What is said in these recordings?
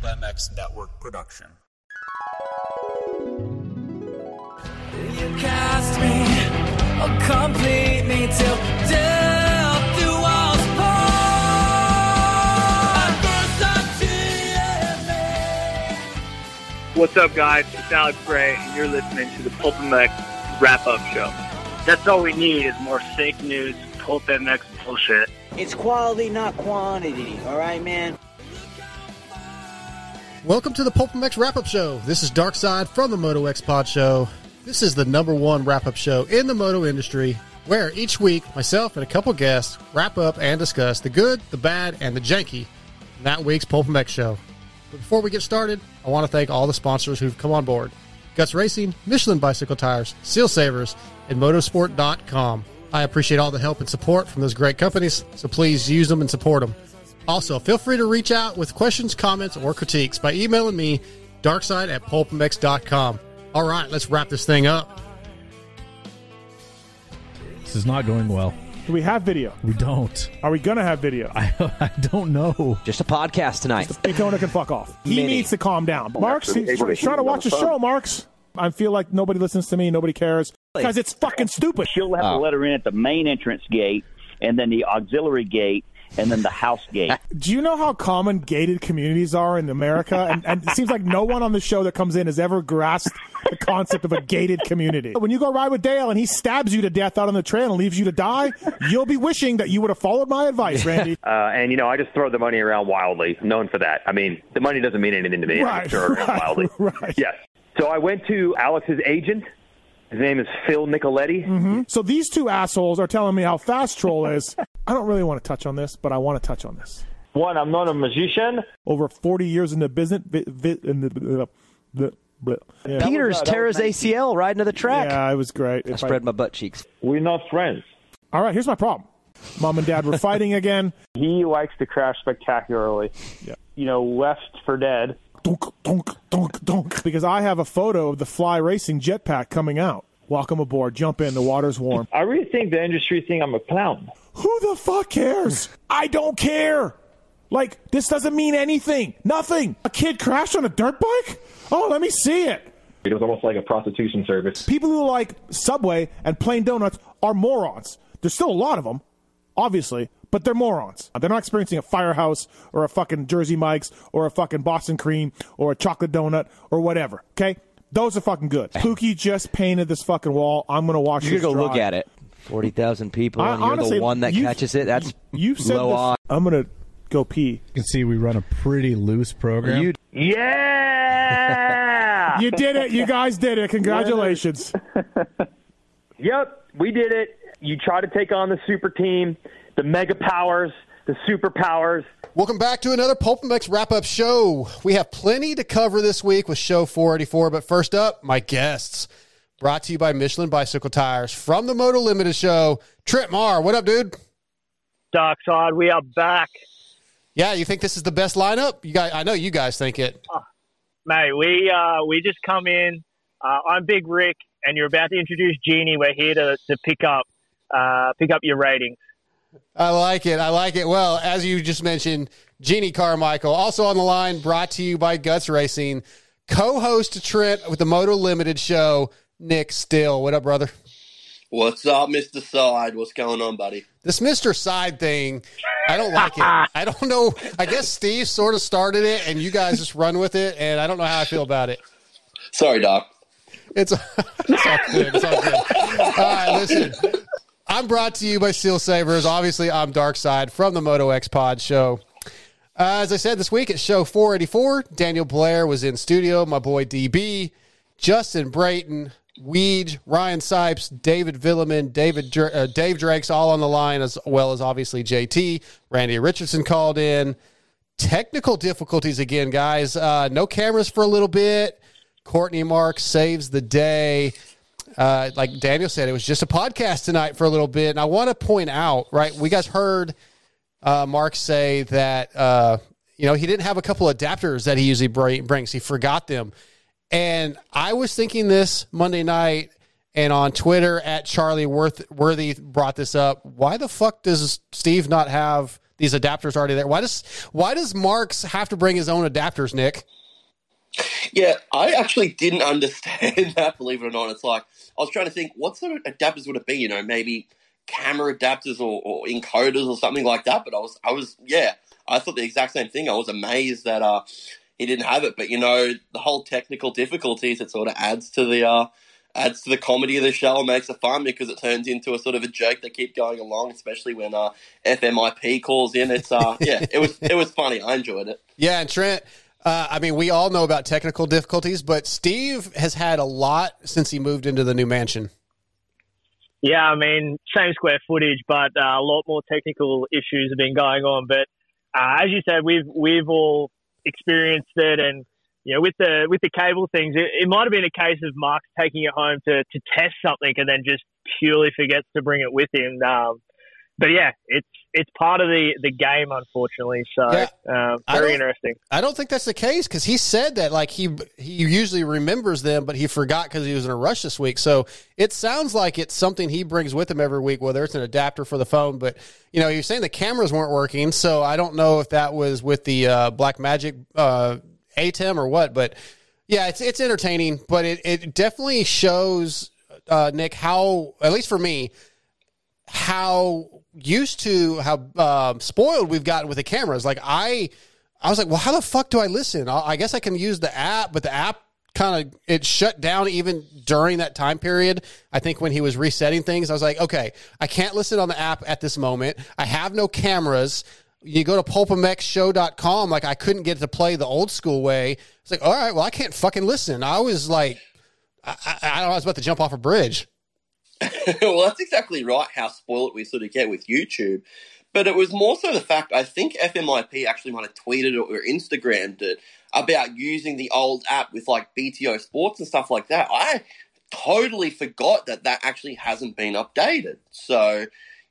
Pulp MX Network production. You cast me, oh, complete me till death do us part. First time seeing me. What's up, guys? It's Alex Gray, and you're listening to the Pulp MX Wrap Up Show. That's all we need is more fake news, Pulp MX bullshit. It's quality, not quantity. All right, man. Welcome to the Pulp MX Wrap Up Show. This is Dark Side from the Moto X Pod Show. This is the number one wrap up show in the moto industry, where each week myself and a couple guests wrap up and discuss the good, the bad, and the janky in that week's Pulp MX show. But before we get started, I want to thank all the sponsors who've come on board Guts Racing, Michelin Bicycle Tires, Seal Savers, and Motorsport.com. I appreciate all the help and support from those great companies, so please use them and support them. Also, feel free to reach out with questions, comments, or critiques by emailing me, darkside at pulpmx.com. All right, let's wrap this thing up. This is not going well. Do we have video? We don't. Are we gonna have video? I, I don't know. Just a podcast tonight. Daytona can fuck off. He Mini. needs to calm down. Marks, he's try- trying to watch the show. Marks, I feel like nobody listens to me. Nobody cares because it's fucking stupid. She'll have Oh. to let her in at the main entrance gate, and then the auxiliary gate, and then the house gate. Do you know how common gated communities are in America? And, and it seems like no one on the show that comes in has ever grasped the concept of a gated community. When you go ride with Dale and he stabs you to death out on the trail and leaves you to die, you'll be wishing that you would have followed my advice, Randy. Uh, and you know, I just throw the money around wildly. I'm known for that. I mean, the money doesn't mean anything to me. I Right, just throw it around right, wildly. right. Yes. So I went to Alex's agent. His name is Phil Nicoletti. Mm-hmm. So these two assholes are telling me how fast Troll is. I don't really want to touch on this, but I want to touch on this. One, I'm not a magician. Over 40 years in the business, vi, vi, in the, the, the, the yeah. Peters that tear was uh, ACL riding to the track. yeah, it was great. I If I- spread my butt cheeks. We're not friends. All right, here's my problem. Mom and dad were fighting again. He likes to crash spectacularly. Yeah. You know, left for dead. Dunk, dunk, dunk, dunk. Because I have a photo of the Fly Racing jetpack coming out. Welcome aboard. Jump in. The water's warm. I really think the industry think I'm a clown. Who the fuck cares? I don't care. Like, this doesn't mean anything. Nothing. A kid crashed on a dirt bike? Oh, let me see it. It was almost like a prostitution service. People who like Subway and plain donuts are morons. There's still a lot of them, obviously, but they're morons. They're not experiencing a firehouse or a fucking Jersey Mike's or a fucking Boston cream or a chocolate donut or whatever. Okay? Those are fucking good. Pookie just painted this fucking wall. I'm gonna watch. You're gonna go dry. look at it. Forty thousand people, I- and you're honestly, the one that catches it. That's You've said low this. odds. I'm gonna go pee. You can see we run a pretty loose program. You Yeah. You did it. You guys did it. Congratulations. yep, we did it. You try to take on the super team, the mega powers, the superpowers. Welcome back to another Pulp MX wrap up show. We have plenty to cover this week with show 484, but first up, my guests. Brought to you by Michelin Bicycle Tires from the Moto Limited Show. Trent Maher, what up, dude? Dark Side, we are back. Yeah, you think this is the best lineup? You guys, I know you guys think it. Mate, we uh, we just come in. Uh, I'm Big Rick, and you're about to introduce Jeannie. We're here to, to pick up uh, pick up your ratings. I like it. I like it. Well, as you just mentioned, Jeannie Carmichael, also on the line, brought to you by Guts Racing, co-host Trent with the Moto Limited Show. Nic Still, what up, brother? What's up, Mr. Side? What's going on, buddy? This Mister Side thing, I don't like it. I don't know. I guess Steve sort of started it, and you guys just run with it, and I don't know how I feel about it. Sorry, Doc. It's, it's all good. It's all good. All right, listen. I'm brought to you by Seal Savers. Obviously, I'm Dark Side from the Moto X Pod Show. Uh, as I said this week, it's show 484. Daniel Blair was in studio. My boy DB, Justin Brayton, Weege, Ryan Sipes, David Villeman, David uh, Dave Drake's all on the line, as well as obviously JT. Randy Richardson called in. Technical difficulties again, guys. Uh, no cameras for a little bit. Courtney Mark saves the day. Uh, like Daniel said, it was just a podcast tonight for a little bit. And I want to point out, right? We guys heard uh, Mark say that uh, you know he didn't have a couple adapters that he usually br- brings. He forgot them, and I was thinking this Monday night, and on Twitter at Charlie Worth- Worthy brought this up. Why the fuck does Steve not have these adapters already there. Why does why does Marks have to bring his own adapters, Nick? Yeah, I actually didn't understand that. Believe it or not, it's like I was trying to think what sort of adapters would it be? You know, maybe camera adapters or, or encoders or something like that. But I was, I was, yeah, I thought the exact same thing. I was amazed that uh, he didn't have it. But you know, the whole technical difficulties it sort of adds to the uh, adds to the comedy of the show and makes it fun because it turns into a sort of a joke that keep going along, especially when uh, FMIP calls in. It's uh, yeah, it was it was funny. I enjoyed it. Yeah, and Trent. Uh, I mean, we all know about technical difficulties, but Steve has had a lot since he moved into the new mansion. Yeah, I mean, same square footage, but uh, a lot more technical issues have been going on. But uh, as you said, we've we've all experienced it, and you know, with the with the cable things, it, it might have been a case of Mark's taking it home to to test something, and then just purely forgets to bring it with him. Um, but yeah, it's it's part of the the game, unfortunately. So Yeah. uh, very don't- interesting. I don't think that's the case because he said that like he he usually remembers them, but he forgot because he was in a rush this week. So it sounds like it's something he brings with him every week, whether it's an adapter for the phone. But you know, he was saying the cameras weren't working, so I don't know if that was with the uh, Blackmagic uh, ATEM or what. But yeah, it's it's entertaining, but it it definitely shows uh, Nick how at least for me how used to how um, spoiled we've gotten with the cameras. Like I, I was like, well, how the fuck do I listen? I, I guess I can use the app, but the app kind of it shut down even during that time period. I think when he was resetting things, I was like, okay, I can't listen on the app at this moment. I have no cameras. You go to pulpmxshow.com, like I couldn't get to play the old school way. It's like, all right, well, I can't fucking listen. I was like, I, I, I was about to jump off a bridge. well, that's exactly right. How spoiled we sort of get with YouTube, but it was more so the fact I think FMIP actually might have tweeted or Instagrammed it about using the old app with like BTO Sports and stuff like that. I totally forgot that that actually hasn't been updated. So.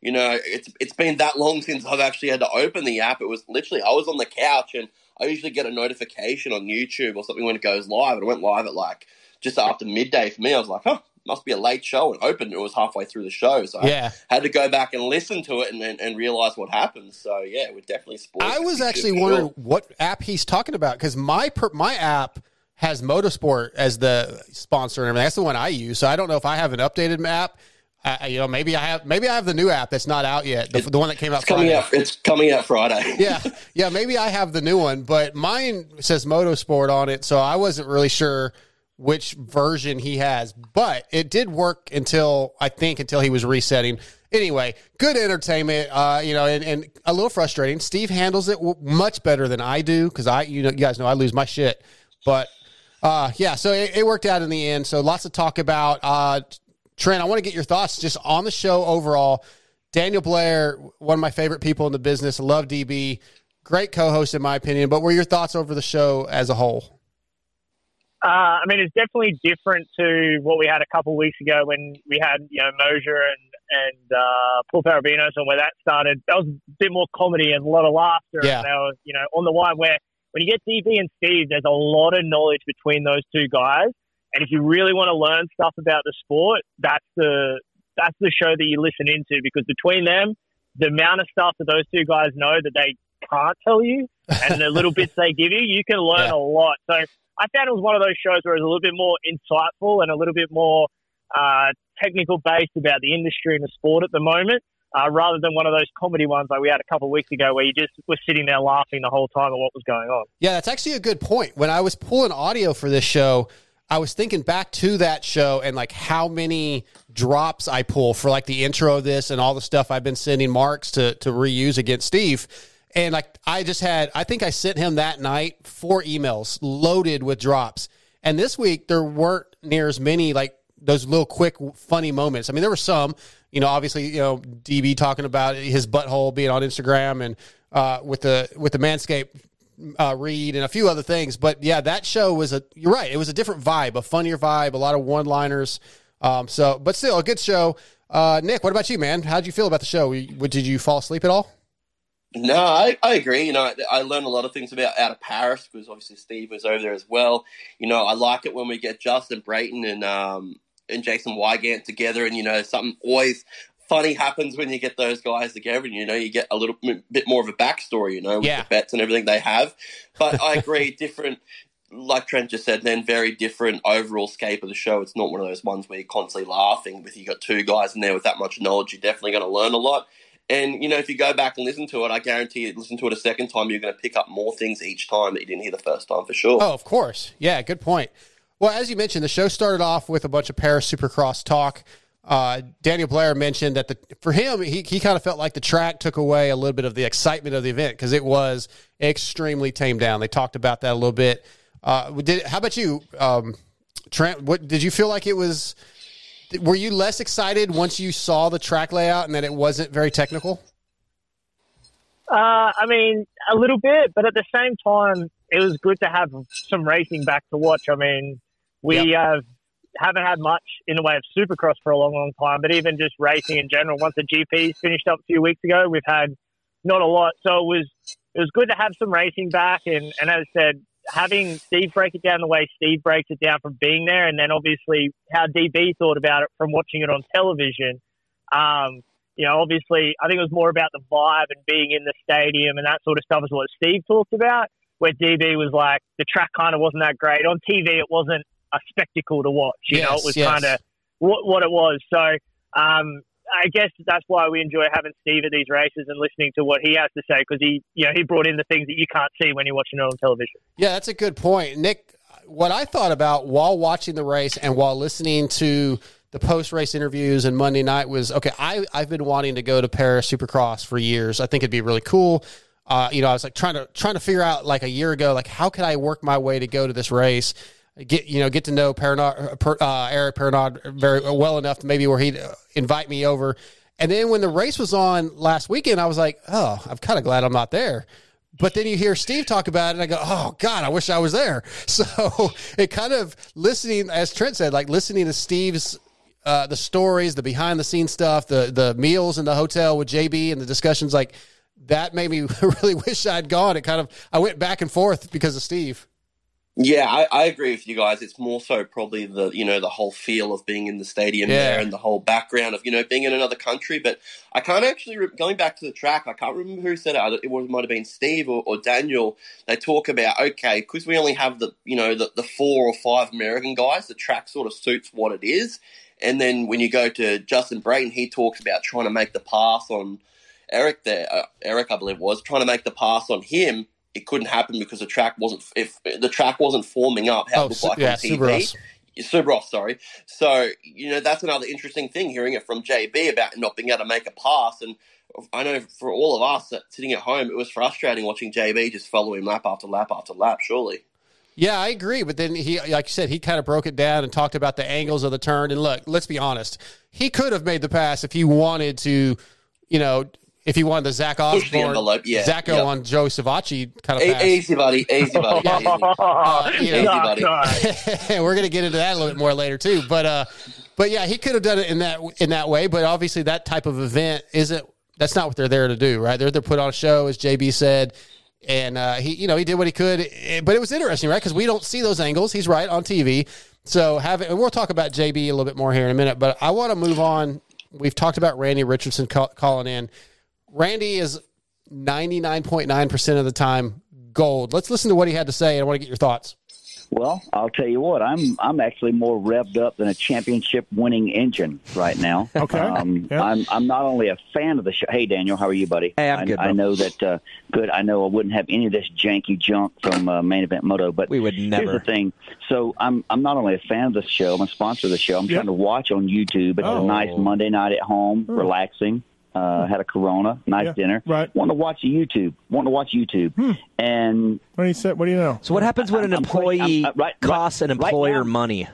You know, it's it's been that long since I've actually had to open the app. It was literally I was on the couch and I usually get a notification on YouTube or something when it goes live. It went live at like just after midday for me. I was like, huh, must be a late show, and opened it was halfway through the show. So Yeah. I had to go back and listen to it and and, and realize what happened. So yeah, it would definitely spoil. I was actually wondering sure. what app he's talking about because my per, my app has Motorsport as the sponsor and everything. That's the one I use. So I don't know if I have an updated app. Uh, you know, maybe I have maybe I have the new app that's not out yet. The, the one that came out It's coming Friday. out. It's coming out Friday. yeah, yeah. Maybe I have the new one, but mine says Motorsport on it, so I wasn't really sure which version he has. But it did work until I think until he was resetting. Anyway, good entertainment. Uh, you know, and, and a little frustrating. Steve handles it w- much better than I do because I, you know, you guys know I lose my shit. But uh, yeah, so it, it worked out in the end. So lots to talk about. Uh, Trent, I want to get your thoughts just on the show overall. Daniel Blair, one of my favorite people in the business. Love DB. Great co host, in my opinion. But are your thoughts over the show as a whole? Uh, I mean, it's definitely different to what we had a couple of weeks ago when we had, you know, Mosier and and uh, Paul Perebijnos and where that started. That was a bit more comedy and a lot of laughter. Yeah. And they were, you know, on the line where when you get DB and Steve, there's a lot of knowledge between those two guys. And if you really want to learn stuff about the sport, that's the that's the show that you listen into because between them, the amount of stuff that those two guys know that they can't tell you and the little bits they give you, you can learn a lot. So I found it was one of those shows where it was a little bit more insightful and a little bit more uh, technical based about the industry and the sport at the moment, uh, rather than one of those comedy ones like we had a couple of weeks ago where you just were sitting there laughing the whole time at what was going on. Yeah, that's actually a good point. When I was pulling audio for this show, I was thinking back to that show and like how many drops I pull for like the intro of this and all the stuff I've been sending Marks to to reuse against Steve. And like I just had I think I sent him that night four emails loaded with drops. And this week there weren't near as many like those little quick funny moments. I mean there were some, you know, obviously, you know, DB talking about his butthole being on Instagram and uh, with the with the Manscaped uh, read and a few other things. But yeah, that show was a. You're right. It was a different vibe, a funnier vibe, a lot of one liners. Um, so, but still a good show. Uh, Nick, what about you, man? How did you feel about the show? Did you fall asleep at all? No, I, I agree. You know, I, I learned a lot of things about out of Paris because obviously Steve was over there as well. You know, I like it when we get Justin Brayton and um and Jason Weigandt together, and you know, something always funny happens when you get those guys together, and you know you get a little bit more of a backstory, you know, with Yeah. the bets and everything they have. But I agree, different. Like Trent just said, then very different overall scape of the show. It's not one of those ones where you're constantly laughing. With you got two guys in there with that much knowledge, you're definitely going to learn a lot. And you know, if you go back and listen to it, I guarantee you, listen to it a second time, you're going to pick up more things each time that you didn't hear the first time for sure. Oh, of course. Yeah, good point. Well, as you mentioned, the show started off with a bunch of Paris Supercross talk. Uh, Daniel Blair mentioned that the, for him, he, he kind of felt like the track took away a little bit of the excitement of the event because it was extremely tamed down. They talked about that a little bit. Uh, did how about you, um, Trent? What did you feel like it was? Were you less excited once you saw the track layout and that it wasn't very technical? Uh, I mean, a little bit, but at the same time, it was good to have some racing back to watch. I mean, we have haven't had much in the way of Supercross for a long, long time, but even just racing in general. Once the GPs finished up a few weeks ago, we've had not a lot. So it was it was good to have some racing back, and and as I said, having Steve break it down the way Steve breaks it down from being there, and then obviously how DB thought about it from watching it on television. Um, you know, obviously, I think it was more about the vibe and being in the stadium and that sort of stuff is what Steve talked about. Where DB was like, the track kind of wasn't that great on TV. It wasn't a spectacle to watch. You know, it was yes. kind of what, what it was. So um, I guess that's why we enjoy having Steve at these races and listening to what he has to say because he, you know, he brought in the things that you can't see when you're watching it on television. Yeah, that's a good point. Nick, what I thought about while watching the race and while listening to the post race interviews and Monday night was okay, I, I've been wanting to go to Paris Supercross for years. I think it'd be really cool. Uh, you know, I was like trying to trying to figure out like a year ago, like how could I work my way to go to this race? Get you know, get to know Peronnard, uh, Eric Peronnard very well enough to maybe where he'd invite me over. And then when the race was on last weekend, I was like, oh, I'm kind of glad I'm not there. But then you hear Steve talk about it, and I go, "Oh God, I wish I was there." So it kind of listening, as Trent said, like listening to Steve's uh, the stories, the behind the scenes stuff, the the meals in the hotel with JB, and the discussions like that made me really wish I'd gone. It kind of I went back and forth because of Steve. Yeah, I, I agree with you guys. It's more so probably the you know the whole feel of being in the stadium Yeah. there and the whole background of you know being in another country. But I can't actually re- going back to the track. I can't remember who said it. It was, might have been Steve or, or Daniel. They talk about okay because we only have the you know the, the four or five American guys. The track sort of suits what it is. And then when you go to Justin Brayton, he talks about trying to make the pass on Eric there. Uh, Eric, I believe, was trying to make the pass on him. It couldn't happen because the track wasn't if the track wasn't forming up oh, how Oh, it looked like yeah, on TV. Soubeyras. Subroff, sorry. So you know that's another interesting thing hearing it from JB about not being able to make a pass, and I know for all of us that sitting at home, it was frustrating watching JB just follow him lap after lap after lap. Surely. Yeah, I agree. But then he, like you said, he kind of broke it down and talked about the angles of the turn. And look, let's be honest, he could have made the pass if he wanted to, you know, if you wanted the Zach Push the Osborne, envelope, yeah, ZachO yeah. on Joe Savatgy kind of pass. easy, buddy. Easy, buddy. Yeah. easy. Uh, you know, Easy, buddy. We're going to get into that a little bit more later too. But uh, but yeah, he could have done it in that in that way. But obviously, that type of event isn't. That's not what they're there to do, right? They're there to put on a show, as JB said, and uh, he you know he did what he could. Eh, But it was interesting, right? Because we don't see those angles. He's right on TV. So having and we'll talk about JB a little bit more here in a minute. But I want to move on. We've talked about Randy Richardson call, calling in. Randy is ninety nine point nine percent of the time gold. Let's listen to what he had to say. and I want to get your thoughts. Well, I'll tell you what, I'm I'm actually more revved up than a championship winning engine right now. Okay. Um, Yeah. I'm I'm not only a fan of the show. Hey, Daniel, how are you, buddy? Hey, I'm I, good, I know that. Uh, good. I know I wouldn't have any of this janky junk from uh, Main Event Moto, but We would never. Here's the thing. So I'm I'm not only a fan of the show. I'm a sponsor of the show. I'm Yep. trying to watch on YouTube. It's Oh. a nice Monday night at home, relaxing. Uh, had a Corona, nice Yeah, dinner. right. Want to watch YouTube. Want to watch YouTube. And What do you say? What do you know? So what happens when an I'm- I'm employee I'm- right- costs an right- right employer now- money?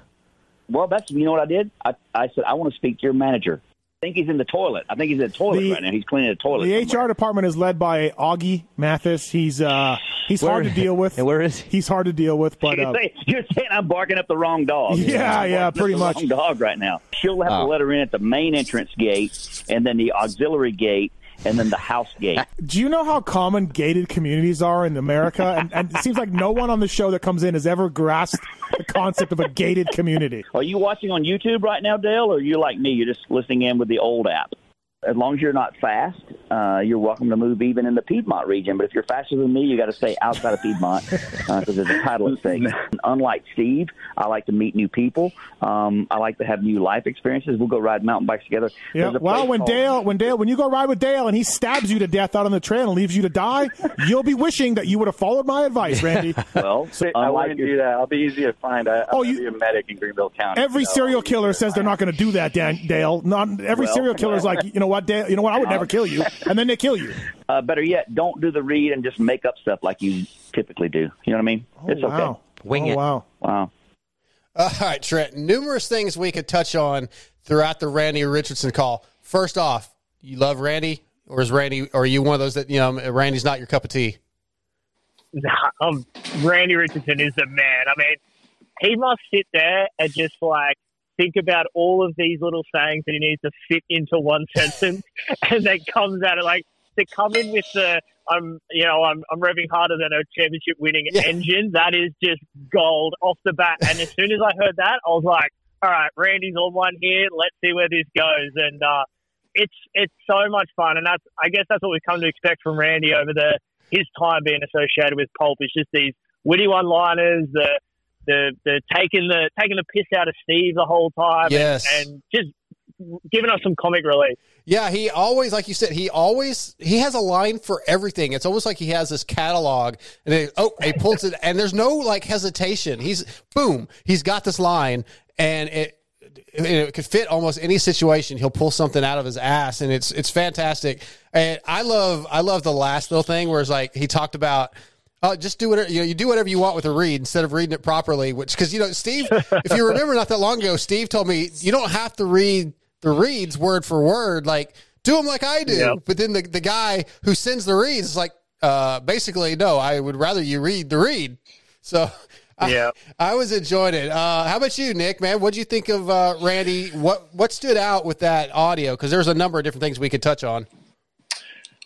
Well, that's you know what I did. I I said I want to speak to your manager. I think he's in the toilet. I think he's in the toilet The- right now. He's cleaning the toilet. The somewhere. HR department is led by Augie Mathis. He's uh he's hard to deal with. where is he? He's hard to deal with, but You're, uh, saying, you're saying I'm barking up the wrong dog. Yeah, I'm yeah, barking up pretty the much. Wrong dog right now. She'll have Oh. to let her in at the main entrance gate, and then the auxiliary gate, and then the house gate. do you know how common gated communities are in America? And, and it seems like no one on the show that comes in has ever grasped the concept of a gated community. Are you watching on YouTube right now, Dale, or are you like me? You're just listening in with the old app? As long as you're not fast, uh, you're welcome to move even in the Piedmont region. But if you're faster than me, you got to stay outside of Piedmont because there's a title at stake. Unlike Steve, I like to meet new people. Um, I like to have new life experiences. We'll go ride mountain bikes together. Yeah. Well, when called- Dale, when Dale, when you go ride with Dale and he stabs you to death out on the trail and leaves you to die, you'll be wishing that you would have followed my advice, Randy. well, I unlike wouldn't your- do that. I'll be easy to find. I, I'm Oh, you- be a medic in Greenville County. Every so- serial killer says they're not going to do that, Dan, Dale. Not every Well- serial killer is like, you know what, Dale? You know what? I would never kill you, and then they kill you. Uh, better yet, don't do the read and just make up stuff like you typically do. You know what I mean? it's okay. wow. Wing oh, it. Wow. Wow. All right, Trent. Numerous things we could touch on throughout the Randy Richardson call. First off, you love Randy, or is Randy, or are you one of those that you know Randy's not your cup of tea? Nah, um, Randy Richardson is the man. I mean, he must sit there and just like think about all of these little sayings that he needs to fit into one sentence, and then comes out of like to come in with the I'm you know I'm I'm revving harder than a championship winning engine. That is just gold off the bat. And as soon as I heard that, I was like, all right, Randy's on one here. Let's see where this goes. And uh, it's it's so much fun, and that's I guess that's what we've come to expect from Randy over the his time being associated with Pulp. It's just these witty one-liners, the the the taking the taking the piss out of Steve the whole time, and- Yes. and, just giving us some comic relief. Yeah, he always, like you said, he always he has a line for everything. It's almost like he has this catalog, and then, oh, he pulls it, and there's no like hesitation. He's boom, he's got this line, and it it, it could fit almost any situation. He'll pull something out of his ass, and it's it's fantastic. And I love I love the last little thing where it's like he talked about. Uh, just do whatever you know. You do whatever you want with a read instead of reading it properly. Which, because you know, Steve, if you remember not that long ago, Steve told me you don't have to read the reads word for word. Like do them like I do. Yep. But then the the guy who sends the reads is like, uh, basically, no, I would rather you read the read. So. I, Yeah. I was enjoying it. Uh, how about you, Nick? Man, what do you think of uh, Randy? What what stood out with that audio? Because there's a number of different things we could touch on.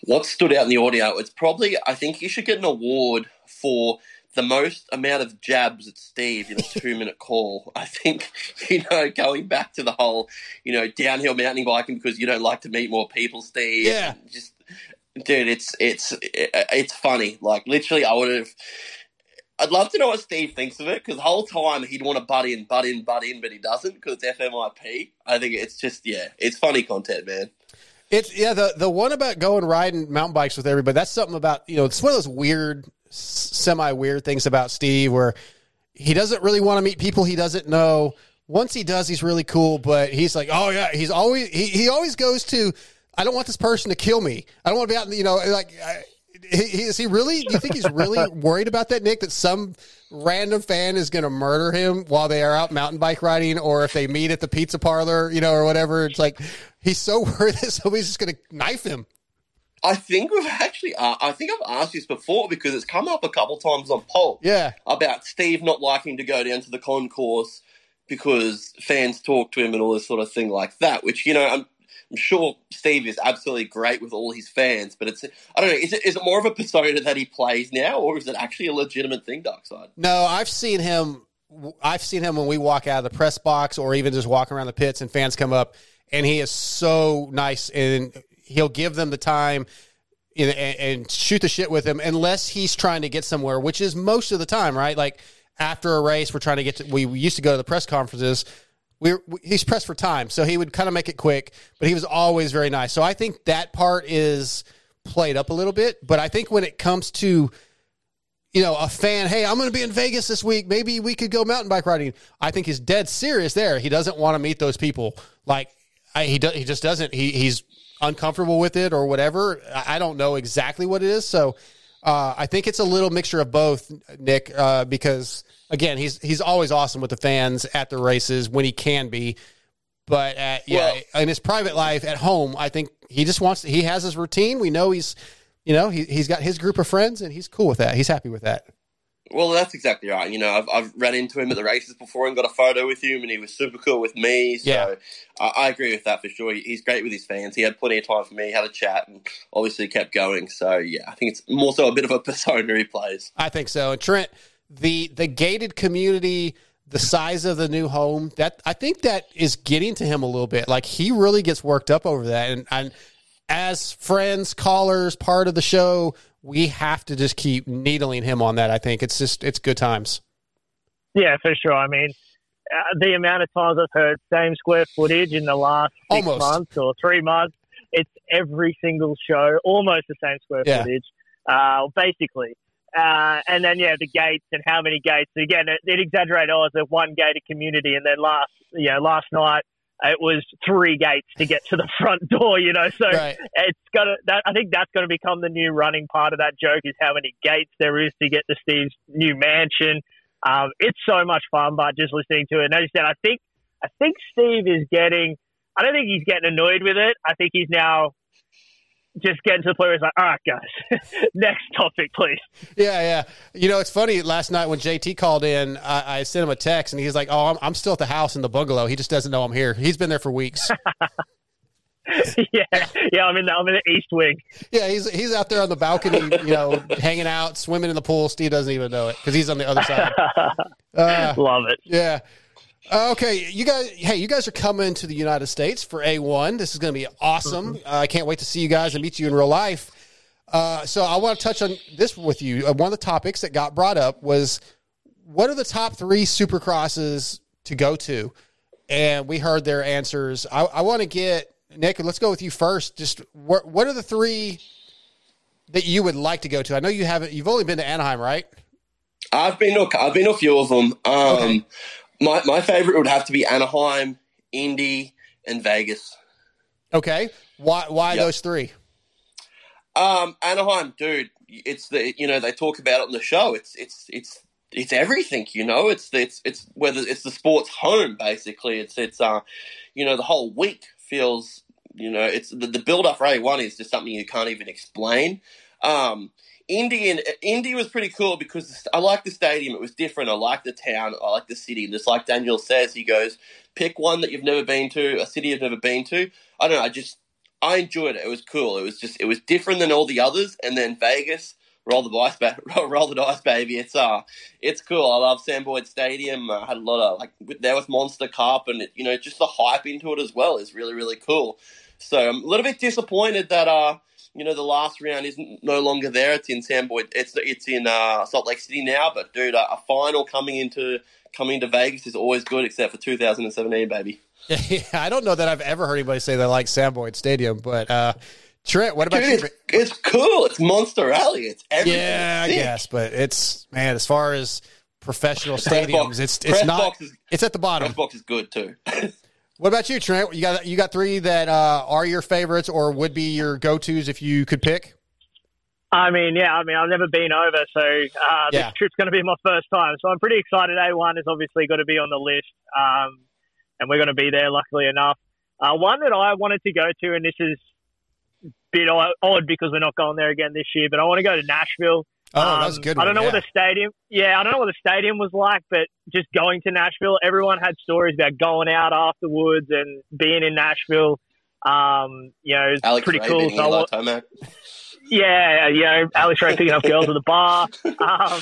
What stood out in the audio? It's probably I think you should get an award for the most amount of jabs at Steve in a two minute call. I think you know going back to the whole you know downhill mountain biking because you don't like to meet more people, Steve. Yeah. just dude, it's it's it's funny. Like literally, I would have. I'd love to know what Steve thinks of it because the whole time he'd want to butt in, butt in, butt in, but he doesn't because it's FMIP. I think it's just yeah, it's funny content, man. It's yeah the the one about going riding mountain bikes with everybody. That's something about you know it's one of those weird, semi weird things about Steve where he doesn't really want to meet people he doesn't know. Once he does, he's really cool, but he's like, oh yeah, he's always he, he always goes to. I don't want this person to kill me. I don't want to be out. You know, like. I, is he really? Do you think he's really worried about that, Nick? That some random fan is going to murder him while they are out mountain bike riding, or if they meet at the pizza parlor, you know, or whatever? It's like he's so worried that somebody's just going to knife him. I think we've actually, uh, I think I've asked this before because it's come up a couple times on Pulp. Yeah. About Steve not liking to go down to the concourse because fans talk to him and all this sort of thing like that, which, you know, I'm, I'm sure Steve is absolutely great with all his fans, but it's, I don't know, is it, is it more of a persona that he plays now or is it actually a legitimate thing, Darkside? No, I've seen him. I've seen him when we walk out of the press box, or even just walking around the pits, and fans come up, and he is so nice, and he'll give them the time. And, and shoot the shit with him unless he's trying to get somewhere, which is most of the time, right? Like after a race, we're trying to get to. We used to go to the press conferences. We he's pressed for time, so he would kind of make it quick, but he was always very nice. So I think that part is played up a little bit. But I think when it comes to you know, a fan, hey, I'm going to be in Vegas this week. Maybe we could go mountain bike riding. I think he's dead serious there. He doesn't want to meet those people. Like I, he do, he just doesn't. He he's uncomfortable with it or whatever. I, I don't know exactly what it is. So uh, I think it's a little mixture of both, Nick. Uh, because again, he's he's always awesome with the fans at the races when he can be. But at, yeah, in his private life at home, I think he just wants. to, He has his routine. We know he's, you know, he he's got his group of friends, and he's cool with that. He's happy with that. Well, that's exactly right. You know, I've, I've ran into him at the races before and got a photo with him, and he was super cool with me. So Yeah. I, I agree with that for sure. He's great with his fans. He had plenty of time for me, had a chat, and obviously kept going. So yeah, I think it's more so a bit of a persona he plays. I think so. And Trent, the the gated community, the size of the new home that I think that is getting to him a little bit. Like he really gets worked up over that, and, and as friends, callers, part of the show, we have to just keep needling him on that. I think it's just it's good times. Yeah, for sure. I mean, uh, the amount of times I've heard same square footage in the last six Almost. months or three months, it's every single show, almost the same square Yeah. footage, uh, basically. Uh, and then yeah, the gates and how many gates. Again, it, it exaggerated. Oh, it's a one gated community, and then last, you know, last night it was three gates to get to the front door. You know, so Right. it's gonna. That, I think that's going to become the new running part of that joke is how many gates there is to get to Steve's new mansion. Um, it's so much fun, but just listening to it. And as you said, I think I think Steve is getting. I don't think he's getting annoyed with it. I think he's now just getting to the point where he's like, "All right, guys, next topic, please." Yeah, yeah. You know, it's funny. Last night when JT called in, I, I sent him a text, and he's like, "Oh, I'm, I'm still at the house in the bungalow. He just doesn't know I'm here. He's been there for weeks." yeah, yeah. I'm in the I'm in the East Wing. yeah, he's he's out there on the balcony, you know, hanging out, swimming in the pool. Steve doesn't even know it because he's on the other side. Uh, Love it. Yeah. Uh, okay, you guys. Hey, you guys are coming to the United States for A1. This is going to be awesome. Uh, I can't wait to see you guys and meet you in real life. Uh, so I want to touch on this with you. Uh, one of the topics that got brought up was what are the top three supercrosses to go to? And we heard their answers. I, I want to get Nick. Let's go with you first. Just what what are the three that you would like to go to? I know you haven't. You've only been to Anaheim, right? I've been I've been a few of them. Um, My my favorite would have to be Anaheim, Indy, and Vegas. Okay. Why why Yep. those three? Um, Anaheim, dude, it's the you know they talk about it on the show. It's it's it's it's everything, you know. It's it's it's whether it's the sports home basically. It's it's uh, you know, the whole week feels you know it's the, the build up for A one is just something you can't even explain. Um, Indy and Indy was pretty cool because I like the stadium. It was different. I like the town. I like the city. Just like Daniel says, he goes, pick one that you've never been to, a city you've never been to. I don't know. I just I enjoyed it. It was cool. It was just it was different than all the others. And then Vegas, roll the dice, ba- roll the dice, baby. It's uh, it's cool. I love Sam Boyd Stadium. I had a lot of like there with Monster Cup, and you know just the hype into it as well is really really cool. So I'm a little bit disappointed that uh, you know the last round isn't no longer there. It's in Boyd. It's it's in uh, Salt Lake City now. But dude, a, a final coming into coming to Vegas is always good, except for 2017, baby. Yeah, I don't know that I've ever heard anybody say they like Sam Boyd Stadium, but uh, Trent, what about Dude, you? it's, it's cool. It's Monster Alley. It's everything. Yeah, I It's sick. guess, but it's man, as far as professional stadiums, it's it's press not. is- it's at the bottom. Press box is good too. What about you, Trent? You got you got three that uh, are your favorites or would be your go tos if you could pick. I mean, yeah, I mean, I've never been over, so uh, Yeah. this trip's going to be my first time. So I'm pretty excited. A1 is obviously going to be on the list, um, and we're going to be there, luckily enough. Uh, one that I wanted to go to, and this is a bit odd because we're not going there again this year, but I want to go to Nashville. Oh, Um, that's a good I don't one, know what the stadium. Yeah, I don't know what the stadium was like, but just going to Nashville, everyone had stories about going out afterwards and being in Nashville. Um, you know, it's Alex pretty Ray cool. being So I Eli wa- Tomac. yeah, you know, Alex Ray picking up girls at the bar. Um,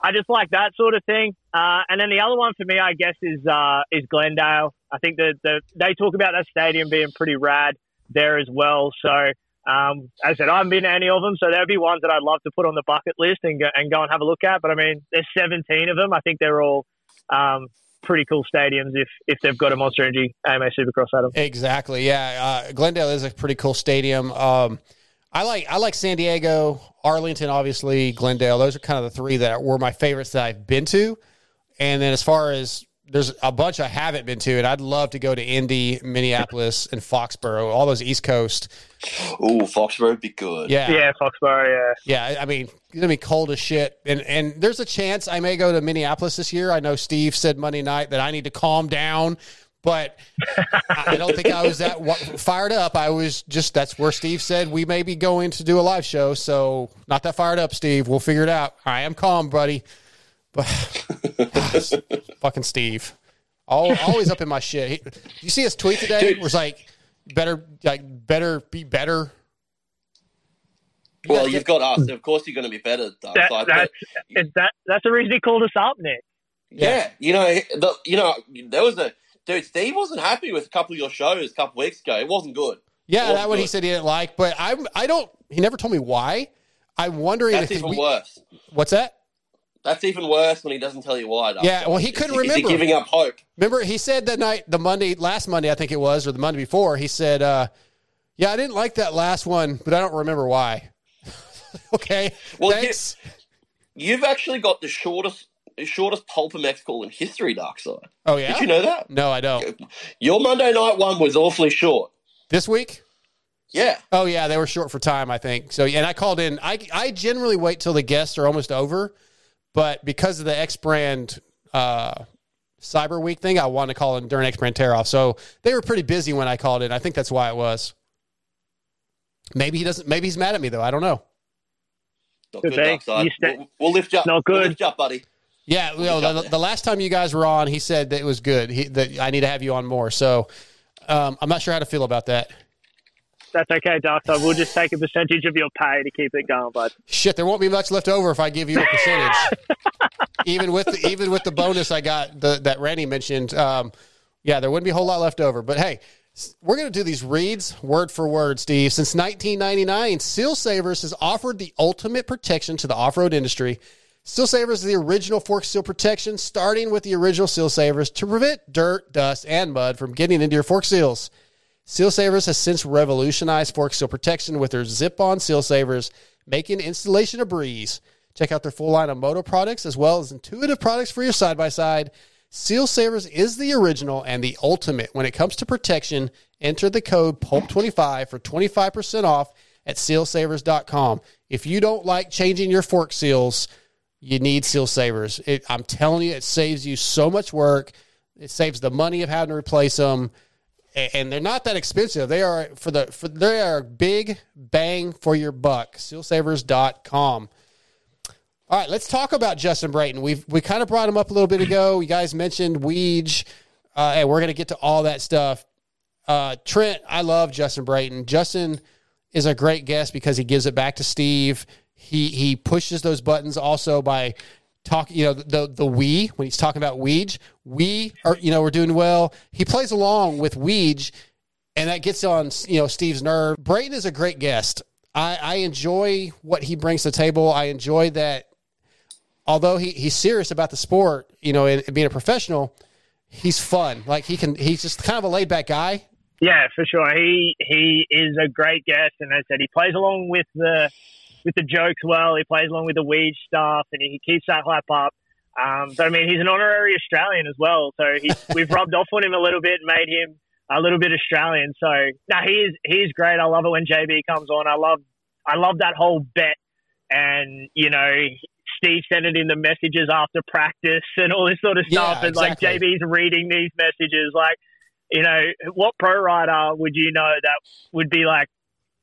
I just like that sort of thing. Uh, and then the other one for me, I guess, is uh, is Glendale. I think that the, they talk about that stadium being pretty rad there as well. So, um, as I said, I haven't been to any of them, so there'd be ones that I'd love to put on the bucket list and go, and go and have a look at. But I mean, there's 17 of them. I think they're all um, pretty cool stadiums if if they've got a Monster Energy AMA Supercross at them. Exactly. Yeah, uh, Glendale is a pretty cool stadium. Um, I like I like San Diego, Arlington, obviously Glendale. Those are kind of the three that were my favorites that I've been to. And then as far as there's a bunch I haven't been to, and I'd love to go to Indy, Minneapolis, and Foxborough, all those East Coast. Oh, Foxborough would be good. Yeah. Yeah, Foxborough. Yeah. Yeah, I mean, it's gonna be cold as shit, and and there's a chance I may go to Minneapolis this year. I know Steve said Monday night that I need to calm down, but I don't think I was that wa- fired up. I was just that's where Steve said we may be going to do a live show, so not that fired up, Steve. We'll figure it out. I am calm, buddy, but fucking Steve, Al always up in my shit. He, you see his tweet today? It was like better, like better, be better. Well, you've got us. Of course, you're going to be better, That, Side. that's, is that, that's the reason he called us up, Nick. Yeah, you know, the, you know, there was a dude. Steve wasn't happy with a couple of your shows a couple weeks ago. It wasn't good. Yeah, It wasn't that one he said he didn't like, but I'm I don't. He never told me why. I'm wondering That's if even we- worse. What's that? That's even worse when he doesn't tell you why. Yeah, well, he couldn't Is he remember. giving up hope. Remember, he said that night, the Monday, last Monday, I think it was, or the Monday before, he said, uh, "Yeah, I didn't like that last one, but I don't remember why." okay, Well, thanks. You, have actually got the shortest shortest Pulp MX call in history, Darkside. Oh yeah, Did you know that? No, I don't. Your Monday night one was awfully short. This week? Yeah. Oh yeah, they were short for time, I think. So yeah, and I called in. I I generally wait till the guests are almost over, but because of the X brand uh, Cyber Week thing, I wanted to call in during X brand tear off. So they were pretty busy when I called in. I think that's why it was. Maybe he doesn't. Maybe he's mad at me though. I don't know. Not Good good, thing. Darkside. You we'll, we'll lift you up. Not We'll good. lift you up, buddy. Yeah, you know, the, the last time you guys were on, he said that it was good. He, that I need to have you on more. So um, I'm not sure how to feel about that. That's okay, Darkside. We'll just take a percentage of your pay to keep it going, bud. Shit, there won't be much left over if I give you a percentage. even with the, even with the bonus I got the, that Randy mentioned, um, yeah, there wouldn't be a whole lot left over. But hey, we're going to do these reads word for word, Steve. Since 1999, Seal Savers has offered the ultimate protection to the off-road industry. Seal Savers is the original fork seal protection, starting with the original Seal Savers to prevent dirt, dust, and mud from getting into your fork seals. Seal Savers has since revolutionized fork seal protection with their zip-on seal savers, making installation a breeze. Check out their full line of moto products as well as intuitive products for your side-by-side. Seal Savers is the original and the ultimate when it comes to protection. Enter the code PULP25 for 25% off at sealsavers.com. If you don't like changing your fork seals, you need Seal Savers. It, I'm telling you, it saves you so much work. It saves the money of having to replace them and they're not that expensive. They are for the for they are big bang for your buck. Sealsavers.com. All right, let's talk about Justin Brayton. We've we kind of brought him up a little bit ago. You guys mentioned Weege, uh, and we're going to get to all that stuff. Uh, Trent, I love Justin Brayton. Justin is a great guest because he gives it back to Steve. He he pushes those buttons also by talking. You know the the we when he's talking about Weege, we are you know we're doing well. He plays along with Weege, and that gets on you know Steve's nerve. Brayton is a great guest. I, I enjoy what he brings to the table. I enjoy that. Although he, he's serious about the sport, you know, and, and being a professional, he's fun. Like he can, he's just kind of a laid back guy. Yeah, for sure. He he is a great guest, and as I said, he plays along with the with the jokes well. He plays along with the weed stuff, and he keeps that hype up. Um, but I mean, he's an honorary Australian as well, so he's, we've rubbed off on him a little bit, made him a little bit Australian. So no, he's he's great. I love it when JB comes on. I love I love that whole bet, and you know. Steve sending in the messages after practice and all this sort of Yeah, stuff, and like. JB's reading these messages. Like, you know, what pro rider would you know that would be like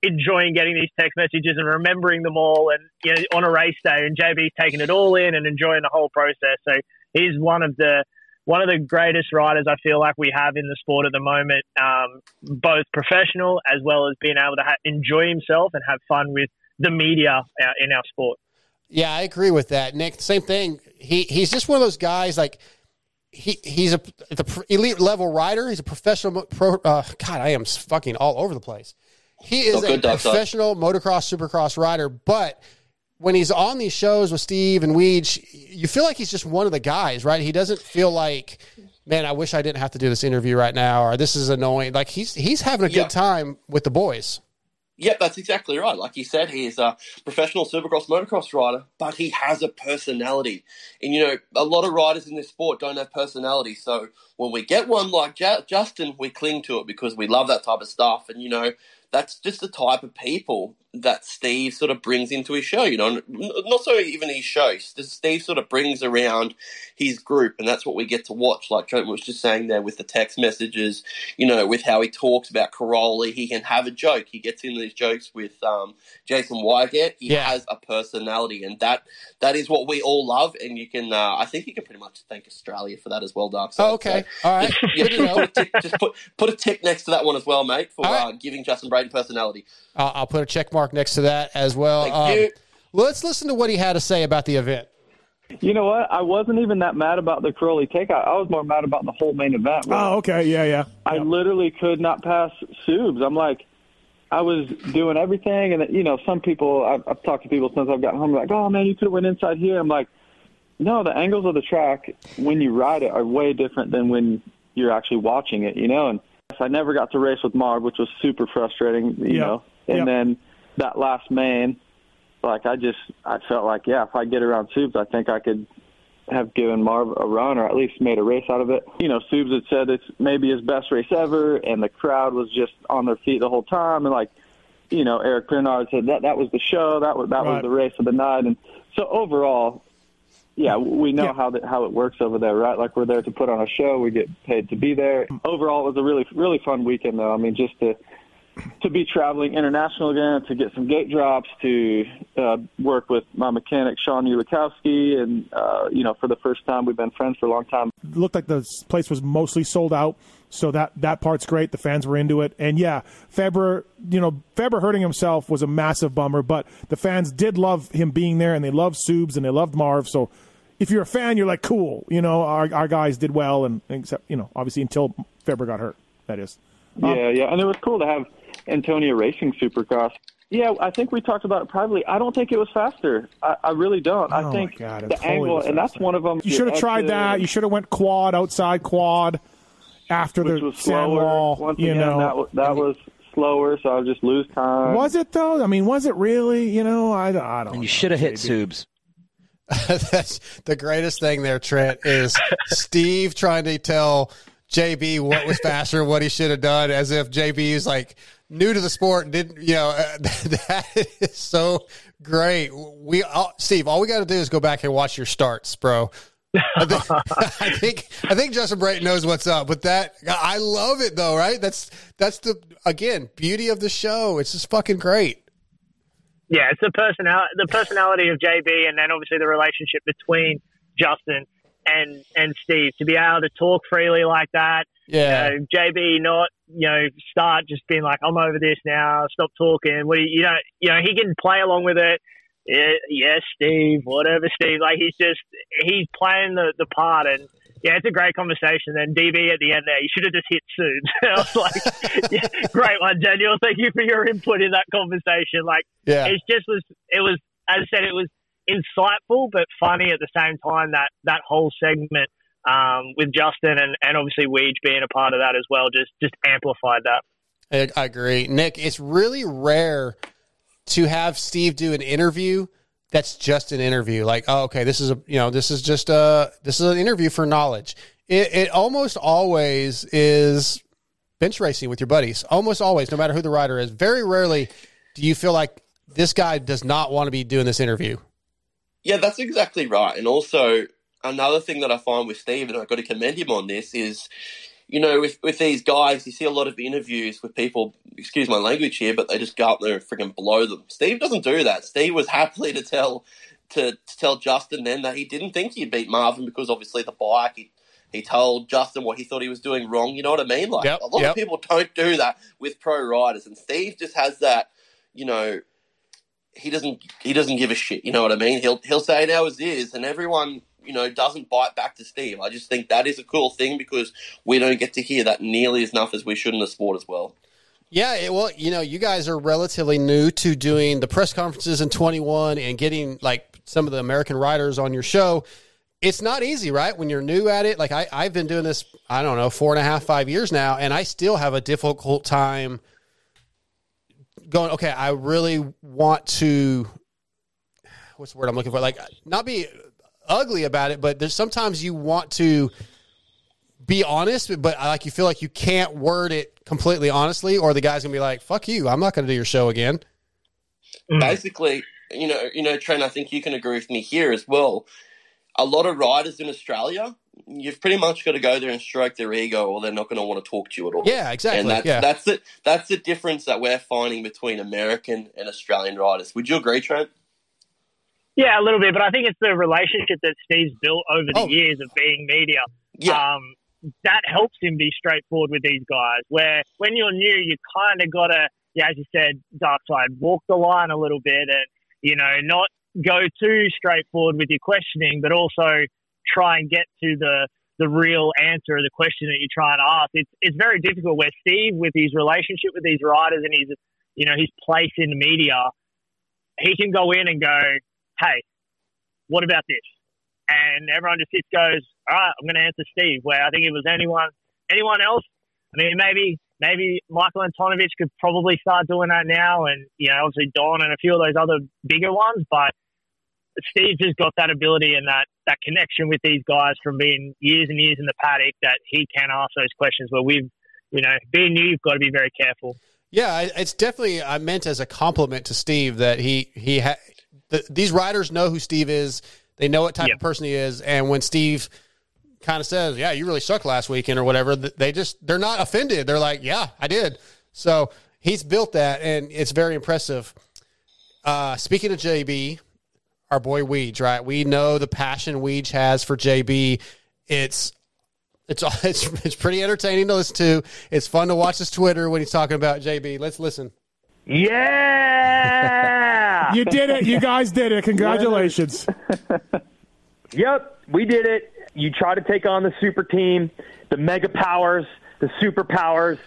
enjoying getting these text messages and remembering them all and you know on a race day and JB's taking it all in and enjoying the whole process. So he's one of the one of the greatest riders I feel like we have in the sport at the moment, um, both professional as well as being able to ha- enjoy himself and have fun with the media uh, in our sport. Yeah, I agree with that, Nick. Same thing. He he's just one of those guys like he he's a the elite level rider. He's a professional pro. Uh, God, I am fucking all over the place. He is oh, So a good, Doc, Doc. professional motocross supercross rider, but when he's on these shows with Steve and Weege, you feel like he's just one of the guys, right? He doesn't feel like, man, I wish I didn't have to do this interview right now, or this is annoying. Like he's he's having a Yeah. good time with the boys. Yep, that's exactly right. Like you said, he is a professional supercross motocross rider, but he has a personality. And you know, a lot of riders in this sport don't have personality. So when we get one like Ju- Justin, we cling to it because we love that type of stuff. And you know, that's just the type of people that Steve sort of brings into his show. You know, not so even his show. Steve sort of brings around his group, and that's what we get to watch. Like Trent was just saying there with the text messages, you know, with how he talks about Caroli, he can have a joke. He gets into these jokes with um, Jason Weigandt. He Yeah. has a personality, and that that is what we all love. And you can, uh, I think, you can pretty much thank Australia for that as well, Dark. Oh, okay, all right, yeah, to know. put tick, just put put a tick next to that one as well, mate, for right. uh, giving Justin Brayton personality. I'll, I'll put a check mark next to that as well. Um. Let's listen to what he had to say about the event. You know what? I wasn't even that mad about the Crowley takeout. I was more mad about the whole main event. Oh, okay, yeah, yeah. I literally could not pass Subs. I'm like, I was doing everything, and you know, some people I've, I've talked to people since I've gotten home, like, oh man, you could have went inside here. I'm like, no, the angles of the track when you ride it are way different than when you're actually watching it. You know, and I never got to race with Marv, which was super frustrating. You Yeah. know, and Yeah. then that last main, like I just I felt like yeah, if I get around Subs, I think I could have given Marv a run or at least made a race out of it. You know, Subs had said it's maybe his best race ever, and the crowd was just on their feet the whole time, and like, you know, Eric Peronnard said that that was the show, that was that Right. was the race of the night, and so overall, yeah, we know how that how it works over there, right? Like we're there to put on a show, we get paid to be there. Overall, it was a really really fun weekend, though. I mean, just to to be traveling international again, to get some gate drops, to uh, work with my mechanic Sean Ulikowski, and uh, you know, for the first time, we've been friends for a long time. It looked like the place was mostly sold out, so that that part's great. The fans were into it, and yeah, Faber, you know, Faber hurting himself was a massive bummer, but the fans did love him being there, and they loved Subs and they loved Marv. So, if you're a fan, you're like, cool, you know, our our guys did well, and except you know, obviously until Faber got hurt, that is. Yeah, yeah, and it was cool to have Antonia Racing Supercross. Yeah, I think we talked about it privately. I don't think it was faster. I, I really don't. Oh I my think God, the totally angle, and that's one of them. You should have tried that. You should have went quad outside quad after which the was sand slower. wall. Once you again, know, that was, that was slower, so I would just lose time. Was it though? I mean, was it really? You know, I, I don't. And you should have hit Subs. That's the greatest thing there, Trent, is Steve trying to tell JB what was faster, what he should have done, as if JB is like new to the sport and didn't, you know, uh, that is so great. We, all, Steve, all we got to do is go back and watch your starts, bro. I think, I think I think Justin Brayton knows what's up, but that I love it though, right? That's that's the again beauty of the show. It's just fucking great. yeah, it's the personality, the personality of JB, and then obviously the relationship between Justin and and Steve to be able to talk freely like that. Yeah. You know, JB not you know start just being like I'm over this now, stop talking. What you, you know you know he can play along with it. Yeah, yes, Steve, whatever, Steve. Like he's just he's playing the the part and. Yeah, it's a great conversation. Then DB at the end there, you should have just hit soon. I was like, yeah, great one, Daniel. Thank you for your input in that conversation. Like, Yeah. it just was it was as I said it was insightful but funny at the same time that that whole segment um, with Justin and, and obviously Weege being a part of that as well just just amplified that. I, I agree, Nick. It's really rare to have Steve do an interview that's just an interview. Like, oh, okay, this is a you know this is just a this is an interview for knowledge. It, it almost always is bench racing with your buddies. Almost always, no matter who the rider is. Very rarely do you feel like this guy does not want to be doing this interview. Yeah, that's exactly right. And also, another thing that I find with Steve, and I've got to commend him on this, is, you know, with, with these guys, you see a lot of interviews with people, excuse my language here, but they just go up there and freaking blow them. Steve doesn't do that. Steve was happily to tell to, to tell Justin then that he didn't think he'd beat Marvin because obviously the bike, he, he told Justin what he thought he was doing wrong. You know what I mean? Like, Yep, a lot yep. of people don't do that with pro riders. And Steve just has that, you know, he doesn't he doesn't give a shit. You know what I mean? He'll he'll say it how it is, and everyone you know doesn't bite back to Steve. I just think that is a cool thing because we don't get to hear that nearly as enough as we should in the sport as well. Yeah, it, well, you know, you guys are relatively new to doing the press conferences in 21 and getting like some of the American writers on your show. It's not easy, right? When you're new at it, like I, I've been doing this, I don't know, four and a half, five years now, and I still have a difficult time going, okay, I really want to, what's the word I'm looking for? Like, not be ugly about it, but there's sometimes you want to be honest, but like you feel like you can't word it completely honestly, or the guy's gonna be like, "Fuck you, I'm not gonna do your show again." Mm. Basically, you know, you know, Trent. I think you can agree with me here as well. A lot of riders in Australia, you've pretty much got to go there and stroke their ego, or they're not going to want to talk to you at all. Yeah, exactly, And that's yeah. that's it. That's the difference that we're finding between American and Australian riders. Would you agree, Trent? Yeah, a little bit, but I think it's the relationship that Steve's built over Oh. the years of being media. Um, that helps him be straightforward with these guys. Where when you're new, you kind of got to, yeah, as you said, dark side, walk the line a little bit, and you know, not go too straightforward with your questioning, but also try and get to the the real answer of the question that you're trying to ask. It's it's very difficult. Where Steve, with his relationship with these writers and his you know his place in the media, he can go in and go, "Hey, what about this?" And everyone just sits, goes, "All right, I'm going to answer Steve." Where I think it was anyone anyone else. I mean, maybe maybe Michael Antonovich could probably start doing that now, and you know, obviously Don and a few of those other bigger ones. But Steve's just got that ability and that that connection with these guys from being years and years in the paddock that he can ask those questions. Where we've, you know, being new, you've got to be very careful. Yeah, it's definitely I meant as a compliment to Steve that he he ha- the, these riders know who Steve is. They know what type of person he is, and when Steve kind of says, "Yeah, you really sucked last weekend" or whatever, they just they're not offended. They're like, "Yeah, I did." So he's built that, and it's very impressive. Uh, speaking of JB, our boy Weege, right? We know the passion Weege has for JB. It's it's it's it's pretty entertaining to listen to. It's fun to watch his Twitter when he's talking about JB. Let's listen. Yeah! You did it. You guys did it. Congratulations. Yep, we did it. You try to take on the super team, the mega powers, the superpowers.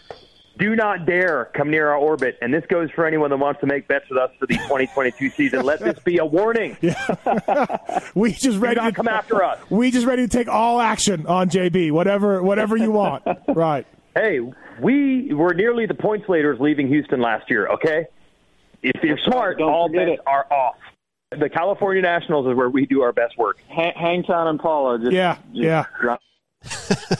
Do not dare come near our orbit. And this goes for anyone that wants to make bets with us for the 2022 season. Let this be a warning. Yeah. We just ready to come after us. We just ready to take all action on JB. Whatever whatever you want. right. Hey, we were nearly the points leaders leaving Houston last year, okay? If you're smart, Don't all forget bets it. are off. The California Nationals is where we do our best work. Hang, Hangtown and Pala. Just, Yeah, just yeah. drop-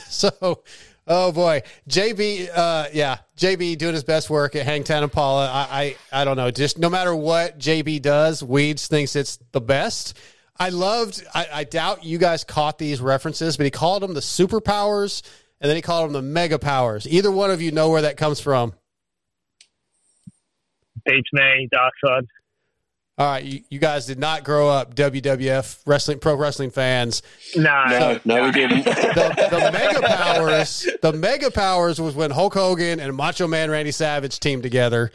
so, oh boy, JB, uh, yeah, JB doing his best work at Hangtown and Pala. I, I, I don't know. Just no matter what JB does, Weege thinks it's the best. I loved. I, I doubt you guys caught these references, but he called them the superpowers, and then he called them the mega powers. Either one of you know where that comes from. Beats me, dark side. All right, you, you guys did not grow up WWF wrestling pro wrestling fans. No, No, no, we didn't. the, the mega powers the mega powers was when hulk hogan and macho man randy savage teamed together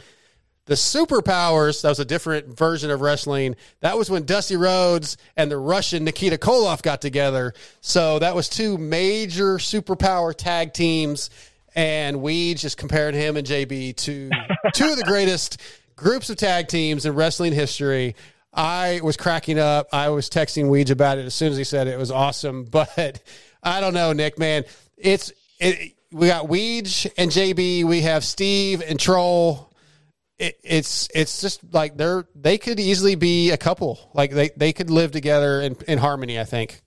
the superpowers that was a different version of wrestling that was when dusty rhodes and the russian nikita koloff got together so that was two major superpower tag teams and we just compared him and jb to two of the greatest groups of tag teams in wrestling history I was cracking up. I was texting Weege about it as soon as he said it. It was awesome. But I don't know, Nick, man. It's it, we got Weege and JB. We have Steve and Troll. It, it's it's just like they're they could easily be a couple. Like they, they could live together in, in harmony. I think.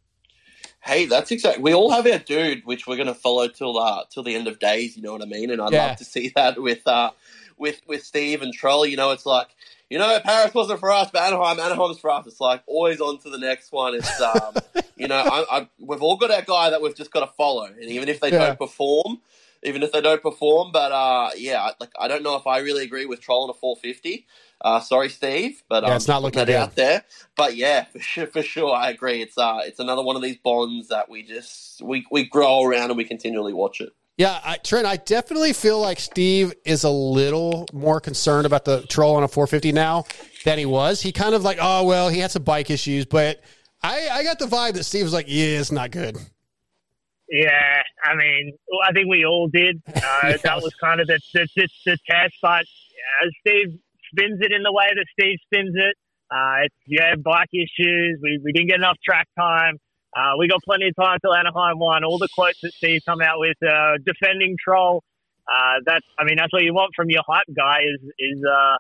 Hey, that's exactly. We all have our dude, which we're going to follow till uh, till the end of days. You know what I mean? And I'd Yeah. love to see that with uh, with with Steve and Troll. You know, it's like you know, Paris wasn't for us, but Anaheim, Anaheim's for us. It's like always on to the next one. It's um, you know, I, I, we've all got our guy that we've just got to follow, and even if they Yeah. don't perform, even if they don't perform, but uh, yeah, I- like I don't know if I really agree with Troll on a 450. Uh, sorry, Steve, but Yeah, um, it's not looking that out there. But yeah, for sure, for sure, I agree. It's uh, it's another one of these bonds that we just we we grow around and we continually watch it. Yeah, I, Trent, I definitely feel like Steve is a little more concerned about the troll on a 450 now than he was. He kind of like, oh well, he had some bike issues, but I, I got the vibe that Steve was like, yeah, it's not good. Yeah, I mean, I think we all did. Uh, That was kind of the, the, the, the test, but uh, Steve spins it in the way that Steve spins it. Uh, it's, yeah, bike issues. We, we didn't get enough track time. Uh, we got plenty of time till Anaheim won. All the quotes that Steve come out with, uh, defending troll. Uh, that's, I mean, that's what you want from your hype guy is, is, uh,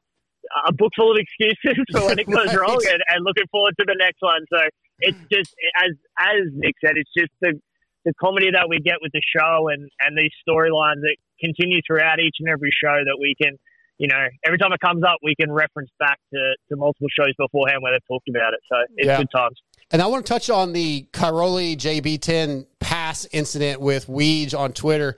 a book full of excuses for when it goes Right. wrong and, and looking forward to the next one. So it's just, as, as Nick said, it's just the, the comedy that we get with the show and, and these storylines that continue throughout each and every show that we can, you know, every time it comes up, we can reference back to, to multiple shows beforehand where they've talked about it. So it's Yeah. good times. And I want to touch on the Cairoli JB10 pass incident with Weege on Twitter.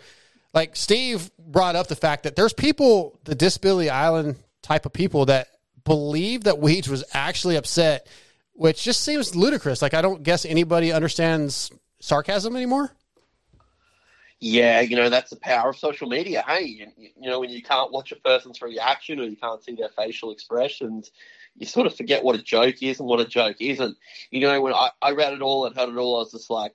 Like Steve brought up the fact that there's people, the Disability Island type of people that believe that Weege was actually upset, which just seems ludicrous. Like I don't guess anybody understands sarcasm anymore. Yeah, you know that's the power of social media. Hey, you, you know when you can't watch a person's reaction or you can't see their facial expressions, you sort of forget what a joke is and what a joke isn't. You know, when I, I read it all and heard it all, I was just like,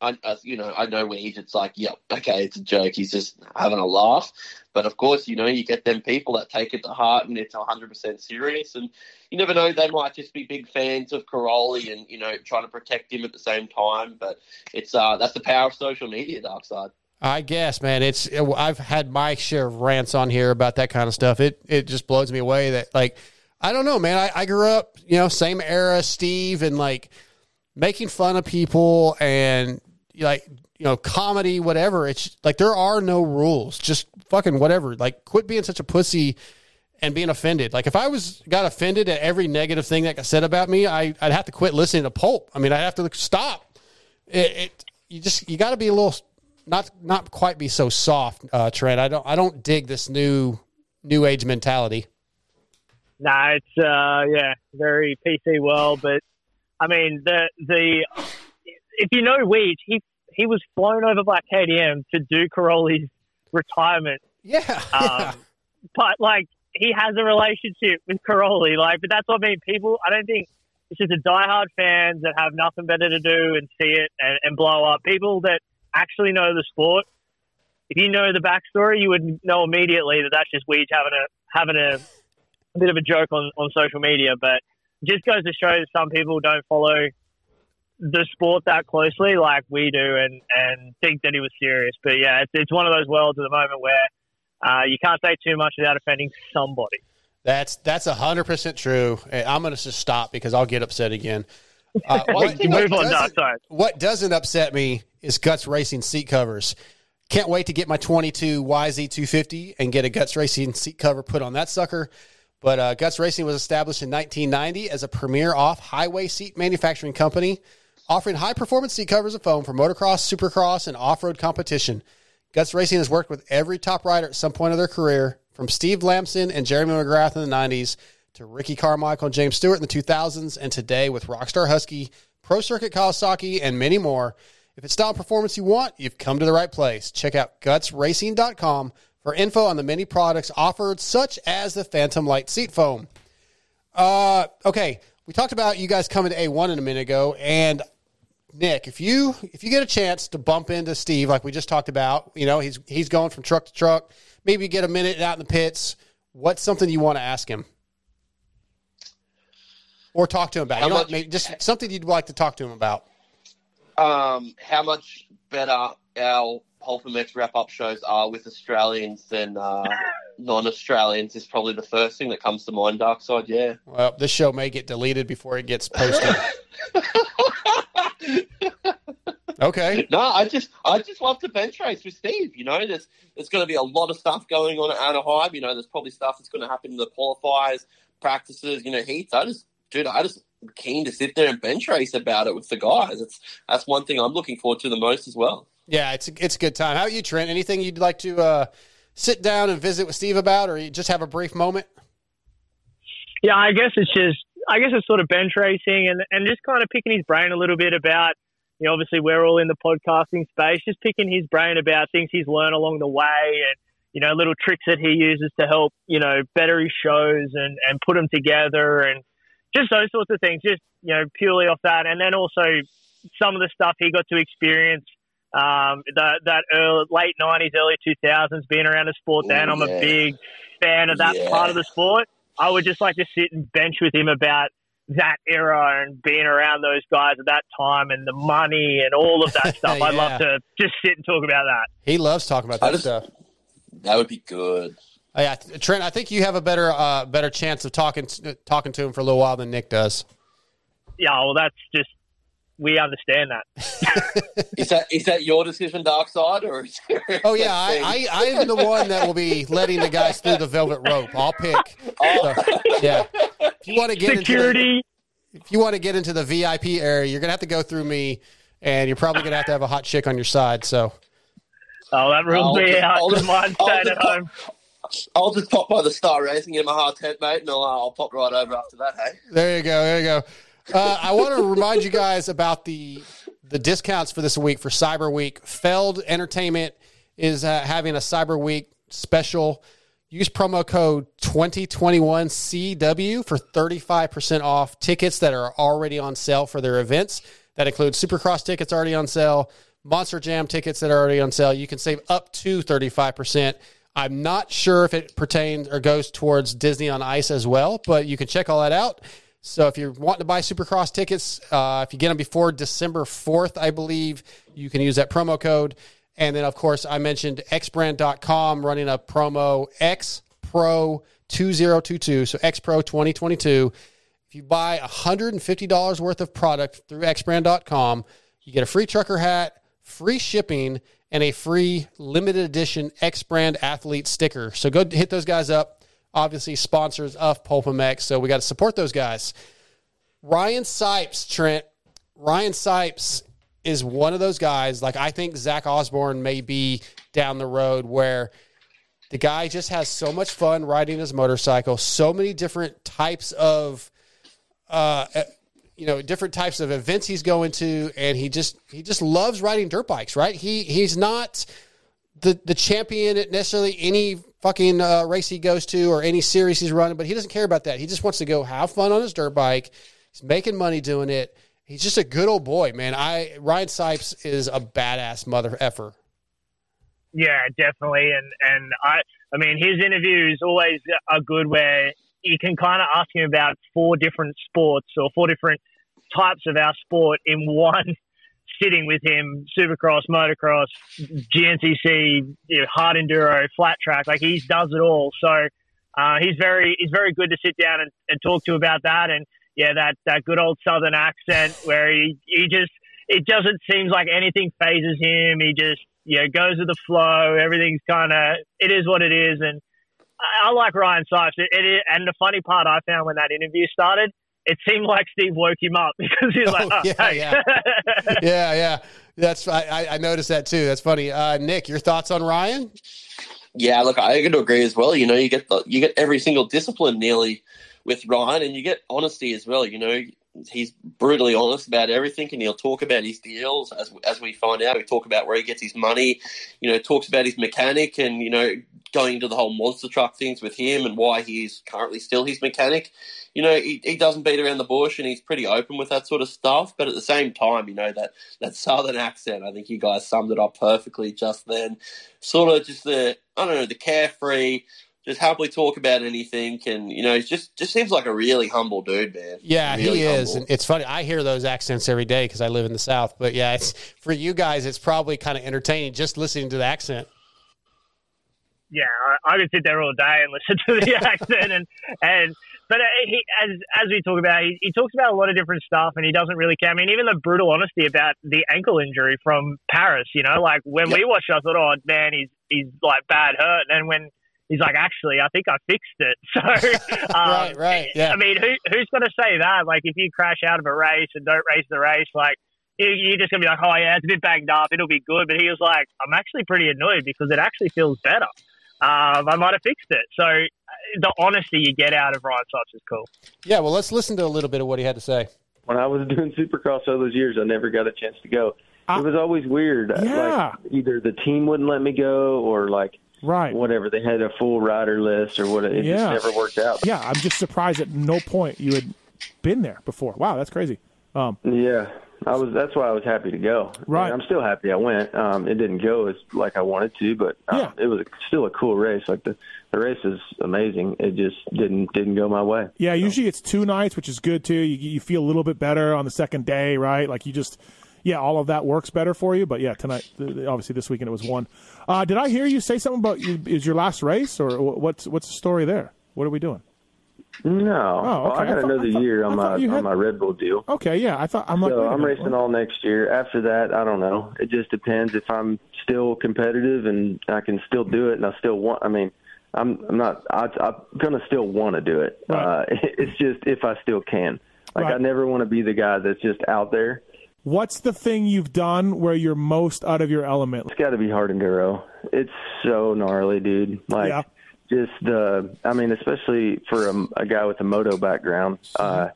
I, I, you know, I know Weege. It's like, yep, okay, it's a joke. He's just having a laugh. But of course, you know, you get them people that take it to heart and it's 100% serious. And you never know, they might just be big fans of Cairoli and, you know, trying to protect him at the same time. But it's uh, that's the power of social media, Dark Side. I guess, man. It's I've had my share of rants on here about that kind of stuff. It it just blows me away that like I don't know, man. I, I grew up, you know, same era, Steve, and like making fun of people and like you know comedy, whatever. It's like there are no rules. Just fucking whatever. Like quit being such a pussy and being offended. Like if I was got offended at every negative thing that got said about me, I I'd have to quit listening to Pulp. I mean, I'd have to stop. It, it you just you got to be a little not not quite be so soft, uh, Trent. I don't I don't dig this new new age mentality. Nah, it's uh, yeah, very PC world. But I mean, the the if you know Weege, he he was flown over by KTM to do Cairoli's retirement. Yeah, um, but like he has a relationship with Caroli. Like, but that's what I mean. People, I don't think it's just a diehard fans that have nothing better to do and see it and, and blow up. People that actually know the sport. If you know the backstory, you would know immediately that that's just Weege having a having a, a bit of a joke on, on social media. But just goes to show that some people don't follow the sport that closely like we do and, and think that he was serious. But yeah, it's, it's one of those worlds at the moment where uh, you can't say too much without offending somebody. That's that's hundred percent true. I'm going to just stop because I'll get upset again. Uh, You move on, doesn't- What doesn't upset me is Guts Racing seat covers. Can't wait to get my 22 YZ250 and get a Guts Racing seat cover put on that sucker. But uh, Guts Racing was established in 1990 as a premier off-highway seat manufacturing company, offering high-performance seat covers of foam for motocross, supercross, and off-road competition. Guts Racing has worked with every top rider at some point of their career, from Steve Lamson and Jeremy McGrath in the 90s to Ricky Carmichael and James Stewart in the 2000s, and today with Rockstar Husky, Pro Circuit Kawasaki, and many more. If it's style performance you want, you've come to the right place. Check out gutsracing.com for info on the many products offered, such as the Phantom Light seat foam. Uh, okay, we talked about you guys coming to A1 in a minute ago, and Nick, if you if you get a chance to bump into Steve, like we just talked about, you know he's he's going from truck to truck. Maybe you get a minute out in the pits. What's something you want to ask him, or talk to him about? You much- maybe just something you'd like to talk to him about. um, how much better our Pulp MX wrap up shows are with Australians than uh, non Australians is probably the first thing that comes to mind, Dark Side, yeah. Well, this show may get deleted before it gets posted. okay. No, I just I just love to bench race with Steve. You know, there's there's going to be a lot of stuff going on at Anaheim. You know, there's probably stuff that's going to happen in the qualifiers, practices, you know, heats. I just, dude, I just keen to sit there and bench race about it with the guys. It's that's one thing I'm looking forward to the most as well. Yeah, it's a, it's a good time. How about you, Trent? Anything you'd like to uh, sit down and visit with Steve about, or just have a brief moment? Yeah, I guess it's just I guess it's sort of bench racing and, and just kind of picking his brain a little bit about you know, obviously we're all in the podcasting space, just picking his brain about things he's learned along the way and, you know, little tricks that he uses to help, you know, better his shows and, and put them together and just those sorts of things, just, you know, purely off that. And then also some of the stuff he got to experience, um, that, that early, late 90s, early 2000s, being around the sport then. Ooh, I'm yeah. a big fan of that Yeah. part of the sport. I would just like to sit and bench with him about that era and being around those guys at that time and the money and all of that stuff. I'd love to just sit and talk about that. He loves talking about that just- stuff. That would be good. Oh, yeah, Trent, I think you have a better uh, better chance of talking talking to him for a little while than Nick does. Yeah, well, that's just we understand that. Is that is that your decision, Dark Side, or? Is Oh yeah, I, I, I am the one that will be letting the guys through the velvet rope. I'll pick. So, yeah, if you want to get Security. into the, if you want to get into the VIP area, you're gonna have to go through me, and you're probably gonna have to have a hot chick on your side. So Oh, that rules I'll me just- out. I'll Because just- mine's I'll staying just at home. I'll just pop by the Star Racing in my hard tent, mate, and I'll, uh, I'll pop right over after that. Hey. there you go, there you go. Uh, I want to remind you guys about the the discounts for this week for Cyber Week. Feld Entertainment is uh, having a Cyber Week special. Use promo code 2021CW for 35% off tickets that are already on sale for their events. That includes Supercross tickets already on sale, Monster Jam tickets that are already on sale. You can save up to 35%. I'm not sure if it pertains or goes towards Disney on Ice as well, but you can check all that out. So if you're wanting to buy Supercross tickets, uh, if you get them before December 4th, I believe, you can use that promo code. And then, of course, I mentioned xbrand.com running a promo XPro 2022. So XPro 2022. If you buy $150 worth of product through xbrand.com, you get a free trucker hat, free shipping, and a free limited edition X brand athlete sticker. So go hit those guys up. Obviously, sponsors of Pulp MX. So we got to support those guys. Ryan Sipes, Trent. Ryan Sipes is one of those guys. Like I think Zach Osborne may be down the road where the guy just has so much fun riding his motorcycle, so many different types of uh, you know different types of events he's going to and he just he just loves riding dirt bikes right he he's not the the champion at necessarily any fucking uh, race he goes to or any series he's running but he doesn't care about that. He just wants to go have fun on his dirt bike. He's making money doing it. He's just a good old boy man. I ryan sipes is a badass mother effer. Yeah, definitely. And and I I mean his interviews always are good where you can kind of ask him about four different sports or four different types of our sport in one sitting with him supercross motocross gncc you know, hard enduro flat track like he does it all. So uh, he's very he's very good to sit down and, and talk to about that and yeah that that good old southern accent where he he just it doesn't seem like anything phases him. He just yeah goes with the flow. Everything's kind of it is what it is. And I, I like Ryan Sipes. It, and the funny part I found when that interview started, it seemed like Steve woke him up because he was like, oh, yeah, hey. yeah. yeah yeah that's I, I- I noticed that too that's funny uh, nick your thoughts on ryan Yeah, look, I got to agree as well. You know, you get the, you get every single discipline nearly with Ryan, and you get honesty as well. You know, he's brutally honest about everything, and he'll talk about his deals as as we find out. We talk about where he gets his money. You know, talks about his mechanic, and you know, going into the whole monster truck things with him and why he's currently still his mechanic. You know, he, he doesn't beat around the bush, and he's pretty open with that sort of stuff. But at the same time, you know that that southern accent. I think you guys summed it up perfectly just then. Sort of just the I don't know the carefree. Just happily talk about anything, and you know, he just just seems like a really humble dude, man. Yeah, Really he is. humble. And it's funny. I hear those accents every day because I live in the South. But yeah, it's for you guys. It's probably kind of entertaining just listening to the accent. yeah, I, I could sit there all day and listen to the accent and and but uh, he, as as we talk about, he, he talks about a lot of different stuff and he doesn't really care. I mean, even the brutal honesty about the ankle injury from Paris. You know, like when we watched, I thought, oh man, he's he's like bad hurt, and then when he's like, actually, I think I fixed it. So, um, Right, right, yeah. I mean, who who's going to say that? Like, if you crash out of a race and don't race the race, like. you- You're just gonna be like, oh yeah, it's a bit banged up. It'll be good. But he was like, I'm actually pretty annoyed because it actually feels better um, I might have fixed it. So the honesty you get out of Ryan Sipes is cool. Yeah, well, let's listen to a little bit of what he had to say. When I was doing Supercross all those years, I never got a chance to go. it was always weird. Yeah. Like either the team wouldn't let me go, or like right whatever they had a full rider list, or what. It Yeah. just never worked out. Yeah, I'm just surprised at no point you had been there before. Wow, that's crazy. Um, Yeah, I was. That's why I was happy to go. Right. And I'm still happy I went. Um, it didn't go as like I wanted to, but um, it was still a cool race. Like the the race is amazing. It just didn't didn't go my way. yeah, usually it's two nights, which is good too. You, you feel a little bit better on the second day, right? Like you just, yeah, all of that works better for you. But yeah, tonight, obviously this weekend it was one. Uh, did I hear you say something about is your last race or what's what's the story there? What are we doing? No, Oh, Well. I got I thought- another thought- year on my you on my Red Bull deal. Okay, yeah, I thought I'm like, so I'm racing all next year. After that, I don't know. It just depends if I'm still competitive and I can still do it, and I still want. I mean, I'm I'm not. I, I'm gonna still want to do it. Uh, it's just if I still can. Like I never want to be the guy that's just out there. What's the thing you've done where you're most out of your element? It's got to be hard enduro. It's so gnarly, dude. Like Yeah. Just the. I mean, especially for a, a guy with a moto background. Uh,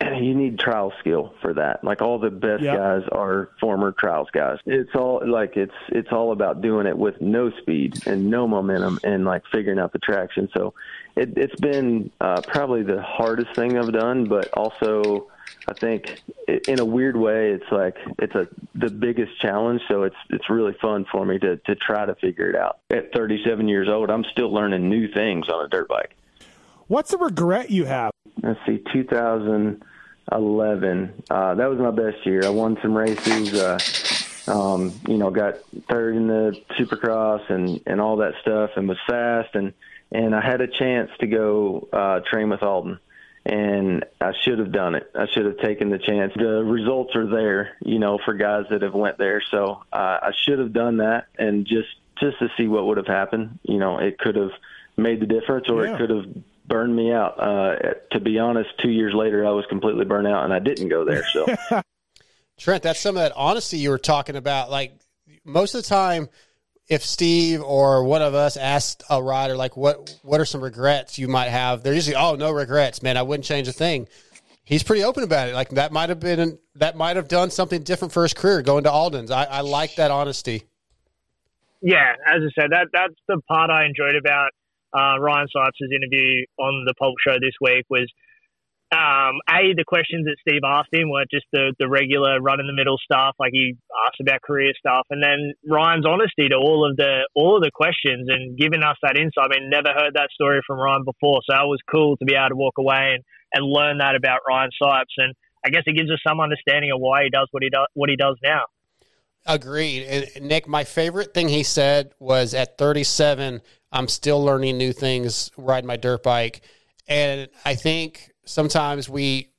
you need trial skill for that. Like all the best Yep. guys are former trials guys. It's all like it's it's all about doing it with no speed and no momentum and like figuring out the traction. So it, it's been uh, probably the hardest thing I've done, but also I think in a weird way it's like it's a the biggest challenge. So it's it's really fun for me to to try to figure it out. At 37 years old, I'm still learning new things on a dirt bike. What's a regret you have? let's see, 2011. Uh, that was my best year. I won some races. Uh, um, you know, got third in the Supercross and and all that stuff, and was fast. And and I had a chance to go uh, train with Aldon, and I should have done it. I should have taken the chance. The results are there, you know, for guys that have went there. So uh, I should have done that, and just just to see what would have happened. You know, it could have made the difference, or Yeah. it could have burned me out. Uh, to be honest, two years later, I was completely burnt out, and I didn't go there. So. Trent, that's some of that honesty you were talking about. Like most of the time, if Steve or one of us asked a rider, like, what what are some regrets you might have? They're usually, oh, no regrets, man. I wouldn't change a thing. He's pretty open about it. Like that might have been that might have done something different for his career going to Aldon's. I, I like that honesty. yeah, as I said, that that's the part I enjoyed about uh, Ryan Sipes' interview on the Pulp Show this week was um, a the questions that Steve asked him were just the the regular run in the middle stuff, like he asked about career stuff, and then Ryan's honesty to all of the all of the questions and giving us that insight. I mean, never heard that story from Ryan before, so it was cool to be able to walk away and, and learn that about Ryan Sipes, and I guess it gives us some understanding of why he does what he does what he does now. Agreed. And Nick, my favorite thing he said was at 37, I'm still learning new things riding my dirt bike. And I think sometimes we,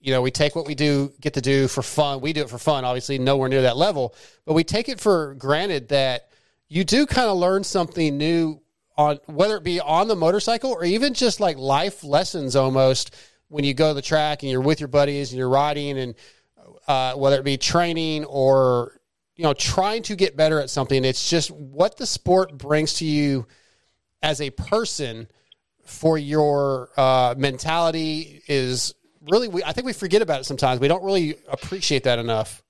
you know, we take what we do, get to do for fun. We do it for fun, obviously, nowhere near that level, but we take it for granted that you do kind of learn something new on whether it be on the motorcycle or even just like life lessons almost when you go to the track and you're with your buddies and you're riding and uh, whether it be training or you know trying to get better at something it's just what the sport brings to you as a person for your uh, mentality is really we, i think we forget about it sometimes we don't really appreciate that enough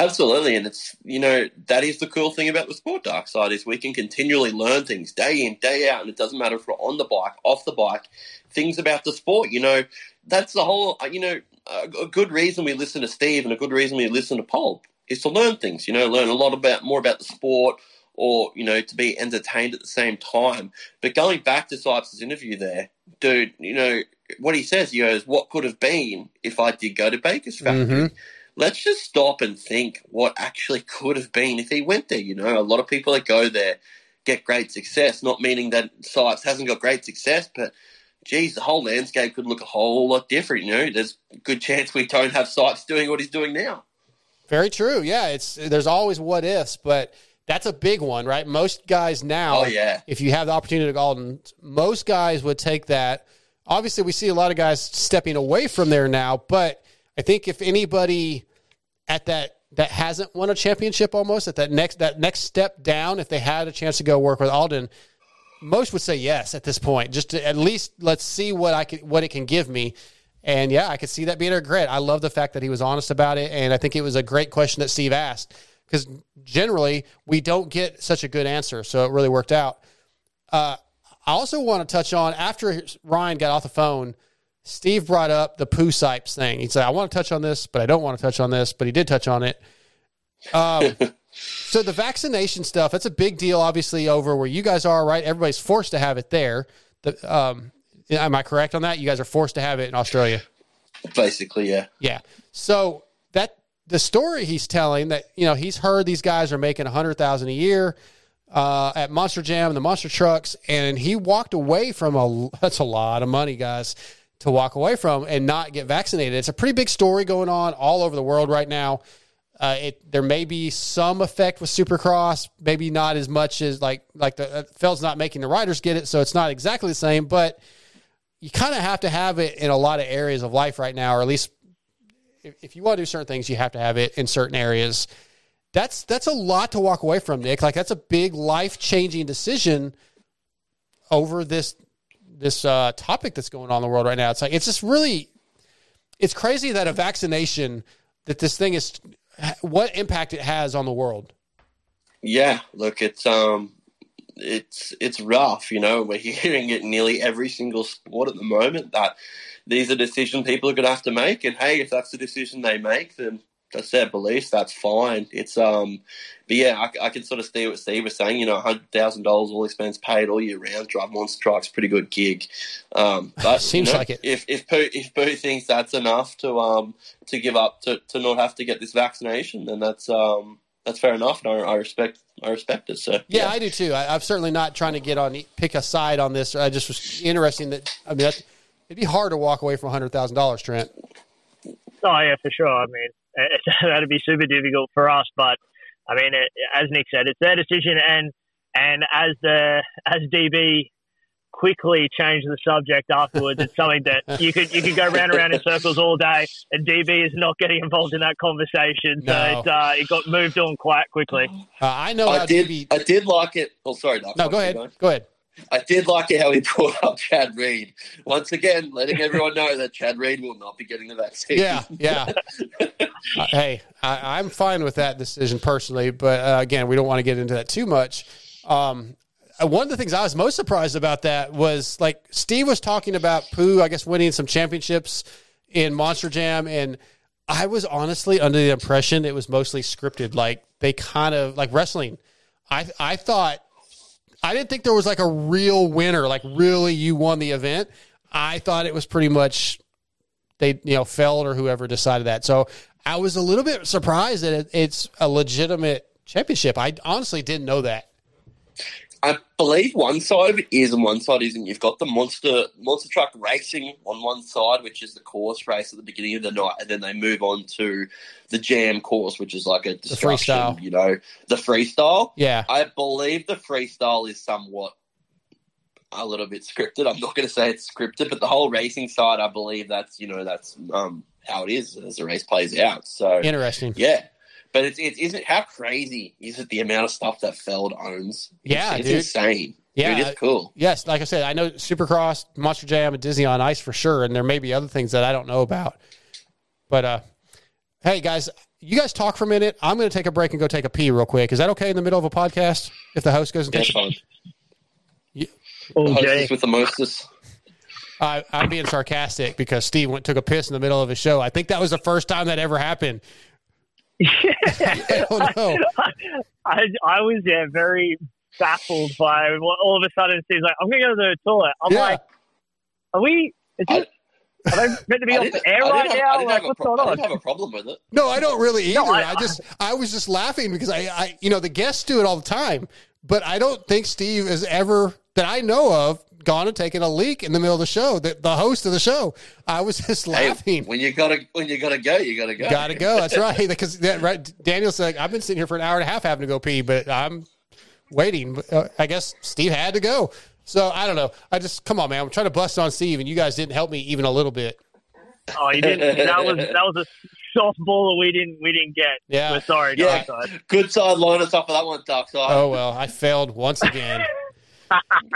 Absolutely, and it's you know that is the cool thing about the sport dark side is we can continually learn things day in day out, and it doesn't matter if we're on the bike, off the bike, things about the sport. You know, that's the whole. uh, You know, a, good reason we listen to Steve and a good reason we listen to Pulp is to learn things. You know, learn a lot about more about the sport, or you know, to be entertained at the same time. But going back to Sipes' interview there, dude, you know what he says. He goes, "What could have been if I did go to Baker's mm-hmm. factory." let's just stop and think what actually could have been if he went there. You know, a lot of people that go there get great success, not meaning that Sipes hasn't got great success, but geez, the whole landscape could look a whole lot different. You know, there's a good chance we don't have Sipes doing what he's doing now. very true yeah it's there's always what ifs but that's a big one right? Most guys now Oh, yeah. if you have the opportunity to go Aldon, most guys would take that. Obviously we see a lot of guys stepping away from there now but i think if anybody at that that hasn't won a championship almost at that next that next step down if they had a chance to go work with aldon most would say yes at this point just to at least let's see what i can what it can give me. And yeah i could see that being a regret. I love the fact that he was honest about it and i think it was a great question that steve asked because generally we don't get such a good answer so it really worked out uh, i also want to touch on after ryan got off the phone Steve brought up the poo sipes thing. He said, I want to touch on this, but I don't want to touch on this, but he did touch on it. Um, so the vaccination stuff, that's a big deal, obviously, over where you guys are, right? Everybody's forced to have it there. The, um, am I correct on that? You guys are forced to have it in Australia. Basically, yeah. Yeah. So that the story he's telling that you know he's heard these guys are making a hundred thousand a year uh, at Monster Jam and the monster trucks, and he walked away from a that's a lot of money, guys, to walk away from and not get vaccinated. It's a pretty big story going on all over the world right now. Uh, it there may be some effect with Supercross, maybe not as much as like like the uh, Feld's not making the riders get it, so it's not exactly the same, but you kind of have to have it in a lot of areas of life right now, or at least if, if you want to do certain things, you have to have it in certain areas. That's that's a lot to walk away from, Nick. Like that's a big life changing decision over this this uh, topic that's going on in the world right now. It's like it's just really. it's crazy that a vaccination that this thing is what impact it has on the world. Yeah, look, it's um, it's it's rough. You know, we're hearing it nearly every single sport at the moment that these are decisions people are going to have to make. And hey, if that's the decision they make, then that's their beliefs. That's fine. It's um, but yeah, I, I can sort of see what Steve was saying. You know, hundred thousand dollars all expense paid all year round. Drive monster trucks, pretty good gig. Um, but Seems you know, like it. If if Pooh, if Pooh thinks that's enough to um to give up to, to not have to get this vaccination, then that's um that's fair enough, and I, I respect I respect it. So Yeah, I do too. I, I'm certainly not trying to get on pick a side on this. I just was interesting that I mean that, it'd be hard to walk away from hundred thousand dollars, Trent. Oh yeah, for sure. I mean, it, that'd be super difficult for us, but I mean, it, as Nick said, it's their decision, and and as the as DB quickly changed the subject afterwards, it's something that you could you could go round and round in circles all day, and DB is not getting involved in that conversation, so No. it's, uh, it got moved on quite quickly. Uh, I know I did. DB I did like it. Oh, sorry, Doc. No, go ahead. Go ahead. I did like how he brought up Chad Reed. Once again, letting everyone know that Chad Reed will not be getting the vaccine. Yeah, yeah. Uh, hey, I, I'm fine with that decision personally, but uh, again, we don't want to get into that too much. Um, uh, one of the things I was most surprised about that was like Steve was talking about Pooh, I guess, winning some championships in Monster Jam, and I was honestly under the impression it was mostly scripted. Like they kind of like wrestling. I I thought I didn't think there was like a real winner, like really you won the event. I thought it was pretty much they, you know, Feld or whoever decided that. So I was a little bit surprised that it, it's a legitimate championship. I honestly didn't know that. I believe one side of it is and one side isn't. You've got the monster monster truck racing on one side, which is the course race at the beginning of the night, and then they move on to the jam course, which is like a destruction, freestyle. you know, the freestyle. Yeah. I believe the freestyle is somewhat a little bit scripted. I'm not going to say it's scripted, but the whole racing side, I believe that's you know that's um, how it is as the race plays out. So Interesting. yeah. But it's, it's isn't how crazy is it the amount of stuff that Feld owns? Yeah, it's, it's dude. insane. Yeah, Dude, it's cool. Yes, like I said, I know Supercross, Monster Jam, and Disney on Ice for sure, and there may be other things that I don't know about. But uh, hey, guys, you guys talk for a minute. I'm going to take a break and go take a pee real quick. Is that okay in the middle of a podcast? If the host goes and Yeah, takes a fine. Oh, Hostess with the mostest. I, I'm being sarcastic because Steve went took a piss in the middle of his show. I think that was the first time that ever happened. Oh, I don't know. I, I was yeah very baffled by what all of a sudden Steve's like, I'm going to go to the toilet. I'm Yeah. like, are we? Is this, are they meant to be I off the air right have- now? Like, what's pro- going I on? didn't have a problem with it. No, I don't really either. No, I, I- just I was just laughing because I, I you know the guests do it all the time, but I don't think Steve has ever that I know of gone and taken a leak in the middle of the show. The, the host of the show, I was just Hey, laughing. when you gotta when you gotta go, you gotta go. Got to go. That's right. Because that, right, Daniel's like, I've been sitting here for an hour and a half having to go pee, but I'm waiting. Uh, I guess Steve had to go. So I don't know. I just come on, man. I'm trying to bust on Steve, and you guys didn't help me even a little bit. Oh, you didn't. That was that was a softball that we didn't we didn't get. Yeah. We're sorry, Yeah, Dark Side. good side line us off of that one, Dark Side. Oh well, I failed once again.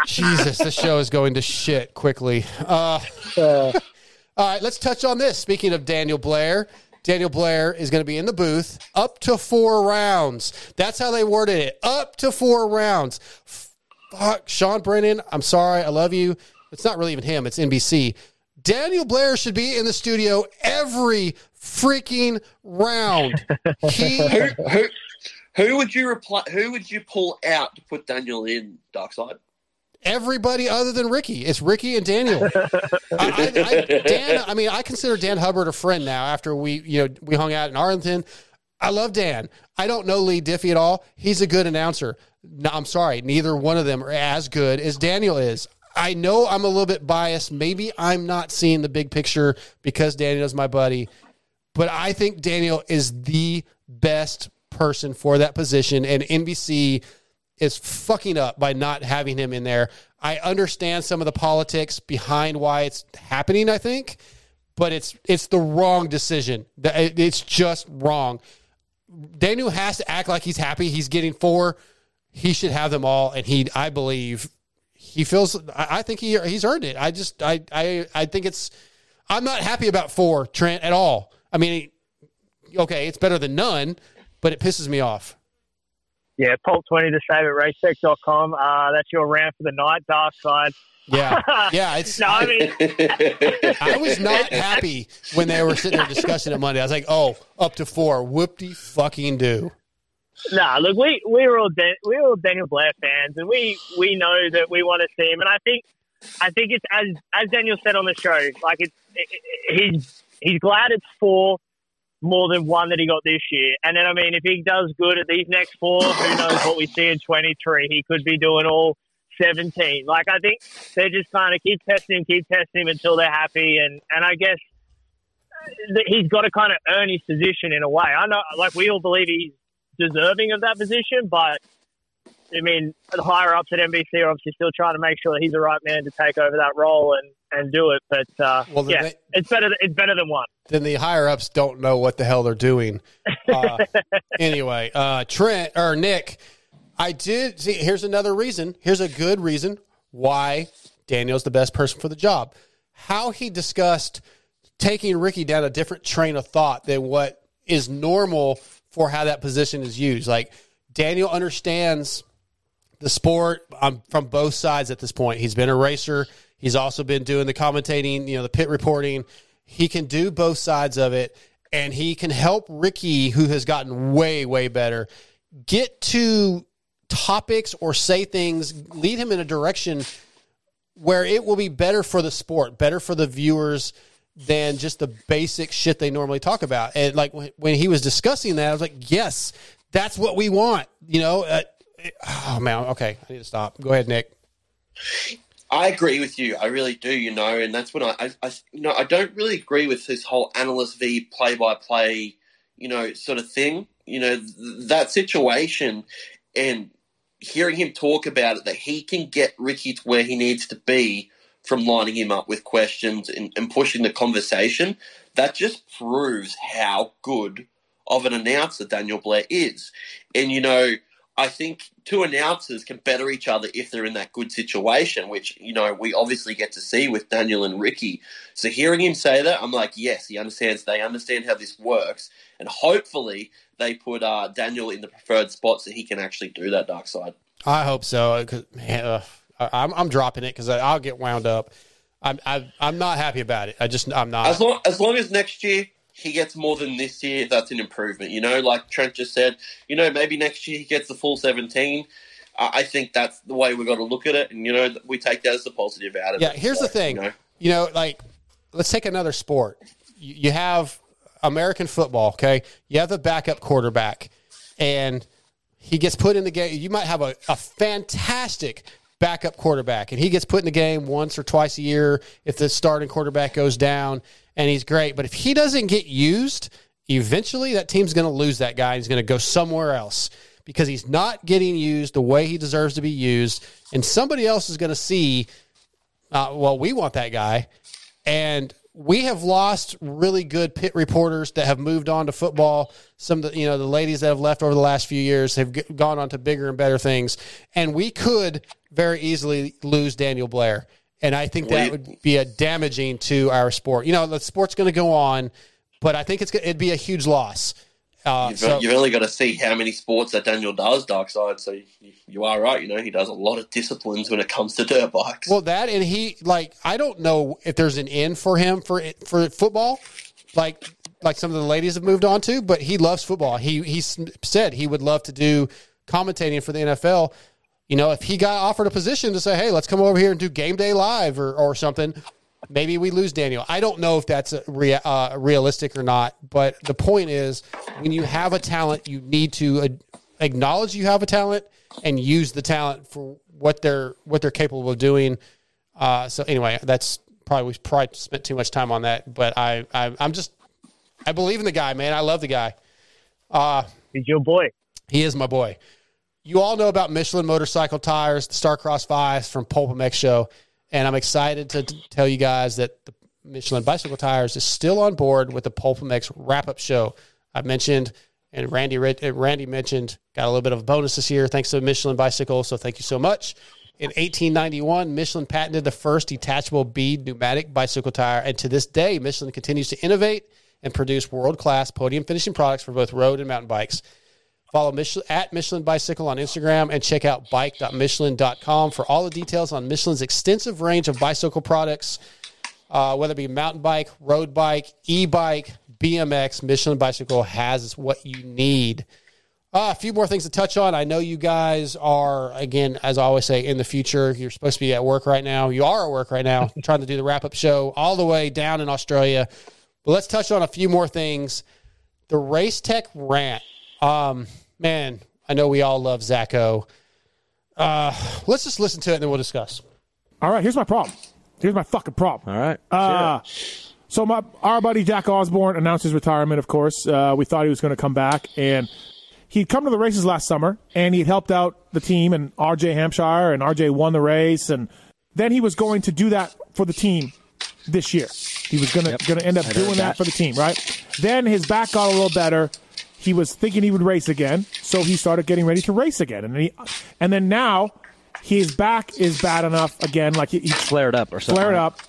Jesus, this show is going to shit quickly. Uh, all right, let's touch on this. Speaking of Daniel Blair, Daniel Blair is going to be in the booth up to four rounds. That's how they worded it. Up to four rounds. Fuck, Sean Brennan. I'm sorry. I love you. It's not really even him. It's NBC. Daniel Blair should be in the studio every freaking round. He who, who, who would you reply? Who would you pull out to put Daniel in? Dark Side. everybody other than Ricky. It's Ricky and Daniel. I, I, I, Dan, I mean, I consider Dan Hubbard a friend now. After we, you know, we hung out in Arlington. I love Dan. I don't know Leigh Diffey at all. He's a good announcer. No, I'm sorry, neither one of them are as good as Daniel is. I know I'm a little bit biased. Maybe I'm not seeing the big picture because Daniel's my buddy, but I think Daniel is the best person for that position, and NBC is fucking up by not having him in there. I understand some of the politics behind why it's happening, I think, but it's it's the wrong decision. It's just wrong. Daniel has to act like he's happy. He's getting four. He should have them all, and he, I believe, he feels. I think he he's earned it. I just, I, I, I think it's. I'm not happy about four Trent at all. I mean, okay, it's better than none, but it pisses me off. Yeah, Pulp twenty to save at racetech.com. Uh, that's your round for the night, dark side. Yeah, yeah. It's no, I mean, I was not happy when they were sitting there discussing it Monday. I was like, oh, up to four. Whoop-de fucking do. Nah, look, we we were all Dan- we were all Daniel Blair fans, and we we know that we want to see him. And I think I think it's as as Daniel said on the show, like it's it, it- he's he's glad it's four more than one that he got this year. And then I mean, if he does good at these next four, who knows what we see in twenty three? He could be doing all seventeen. Like I think they're just kind of keep testing him, keep testing him until they're happy. And and I guess he's got to kind of earn his position in a way. I know, like we all believe he's deserving of that position, but I mean, the higher ups at NBC are obviously still trying to make sure that he's the right man to take over that role and, and do it. But uh, Well, yeah, they- it's better. It's better than one. Then the higher ups don't know what the hell they're doing. Uh, anyway, uh, Trent or Nick, I did see. Here's another reason. Here's a good reason why Daniel's the best person for the job. How he discussed taking Ricky down a different train of thought than what is normal for how that position is used. Like Daniel understands the sport um, from both sides at this point. He's been a racer. He's also been doing the commentating, you know, the pit reporting. He can do both sides of it, and he can help Ricky, who has gotten way, way better, get to topics or say things, lead him in a direction where it will be better for the sport, better for the viewers than just the basic shit they normally talk about. And like when, when he was discussing that, I was like, yes, that's what we want. You know, uh, oh man, okay, I need to stop. Go ahead, Nick. I agree with you. I really do. You know, and that's when I, I, I you know, I don't really agree with this whole analyst v play by play, you know, sort of thing. You know, th- that situation, and hearing him talk about it, that he can get Ricky to where he needs to be from lining him up with questions and, and pushing the conversation. That just proves how good of an announcer Daniel Blair is. And you know, I think two announcers can better each other if they're in that good situation, which, you know, we obviously get to see with Daniel and Ricky. So hearing him say that, I'm like, yes, he understands. They understand how this works. And hopefully they put uh, Daniel in the preferred spot so he can actually do that dark side. I hope so. man, uh, I'm, I'm dropping it because I'll get wound up. I'm, I, I'm not happy about it. I just, I'm not. As long, as long as next year he gets more than this year, that's an improvement. You know, like Trent just said, you know, maybe next year he gets the full 17. I think that's the way we've got to look at it. And, you know, we take that as the positive out of Yeah, it. Yeah, here's So, the thing. You know, You know, like let's take another sport. You, you have American football. Okay, you have the backup quarterback, and he gets put in the game. You might have a, a fantastic backup quarterback, and he gets put in the game once or twice a year if the starting quarterback goes down, and he's great. But if he doesn't get used, eventually that team's going to lose that guy. He's going to go somewhere else because he's not getting used the way he deserves to be used, and somebody else is going to see uh, well, we want that guy. And we have lost really good pit reporters that have moved on to football. Some of the, you know, the ladies that have left over the last few years have g- gone on to bigger and better things. And we could very easily lose Daniel Blair. And I think that would be a damaging to our sport. You know, the sport's going to go on, but I think it's gonna- it'd be a huge loss. Uh, you've, so, you've only got to see how many sports that Daniel does dark side. So you, you are right. You know, he does a lot of disciplines when it comes to dirt bikes. Well, that and he like I don't know if there's an end for him for for football, like like some of the ladies have moved on to, but he loves football. He he said he would love to do commentating for the NFL. You know, if he got offered a position to say, "Hey, let's come over here and do game day live" or or something, maybe we lose Daniel. I don't know if that's a rea- uh, realistic or not, but the point is, when you have a talent, you need to uh, acknowledge you have a talent and use the talent for what they're what they're capable of doing. Uh, so anyway, that's probably we probably spent too much time on that, but I, I I'm just I believe in the guy, man. I love the guy. Uh, He's your boy. He is my boy. You all know about Michelin motorcycle tires, the Starcross Fives from Pulp MX Show, and I'm excited to t- tell you guys that the Michelin bicycle tires is still on board with the Pulp wrap up show. I mentioned and Randy Randy mentioned got a little bit of a bonus this year thanks to Michelin bicycle. So thank you so much. In 1891, Michelin patented the first detachable bead pneumatic bicycle tire, and to this day, Michelin continues to innovate and produce world class podium finishing products for both road and mountain bikes. Follow Michelin, at Michelin Bicycle on Instagram and check out bike.michelin.com for all the details on Michelin's extensive range of bicycle products, uh, whether it be mountain bike, road bike, e bike, BMX. Michelin Bicycle has what you need. Uh, a few more things to touch on. I know you guys are, again, as I always say, in the future. You're supposed to be at work right now. You are at work right now, trying to do the wrap up show all the way down in Australia. But let's touch on a few more things. The Race Tech rant. Um, man, I know we all love ZachO. Uh, let's just listen to it and then we'll discuss. All right, here's my problem. Here's my fucking problem. All right. Uh, so my our buddy Zach Osborne announced his retirement. Of course, uh, we thought he was going to come back, and he'd come to the races last summer, and he'd helped out the team and RJ Hampshire, and RJ won the race, and then he was going to do that for the team this year. He was gonna gonna end up I doing that. that. for the team, right? Then his back got a little better. He was thinking he would race again, so he started getting ready to race again, and he, and then now his back is bad enough again, like he, he flared up or something. flared up.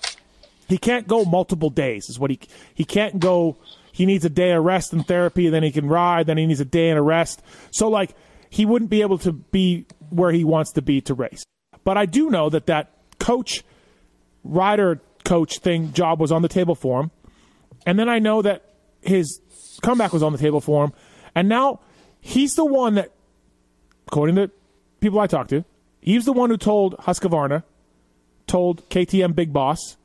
He can't go multiple days. Is what he he can't go. He needs a day of rest and therapy, then he can ride. Then he needs a day and a rest. So like he wouldn't be able to be where he wants to be to race. But I do know that that coach rider coach thing job was on the table for him, and then I know that his comeback was on the table for him, and now he's the one that, according to people I talked to, he's the one who told Husqvarna, told KTM Big Boss,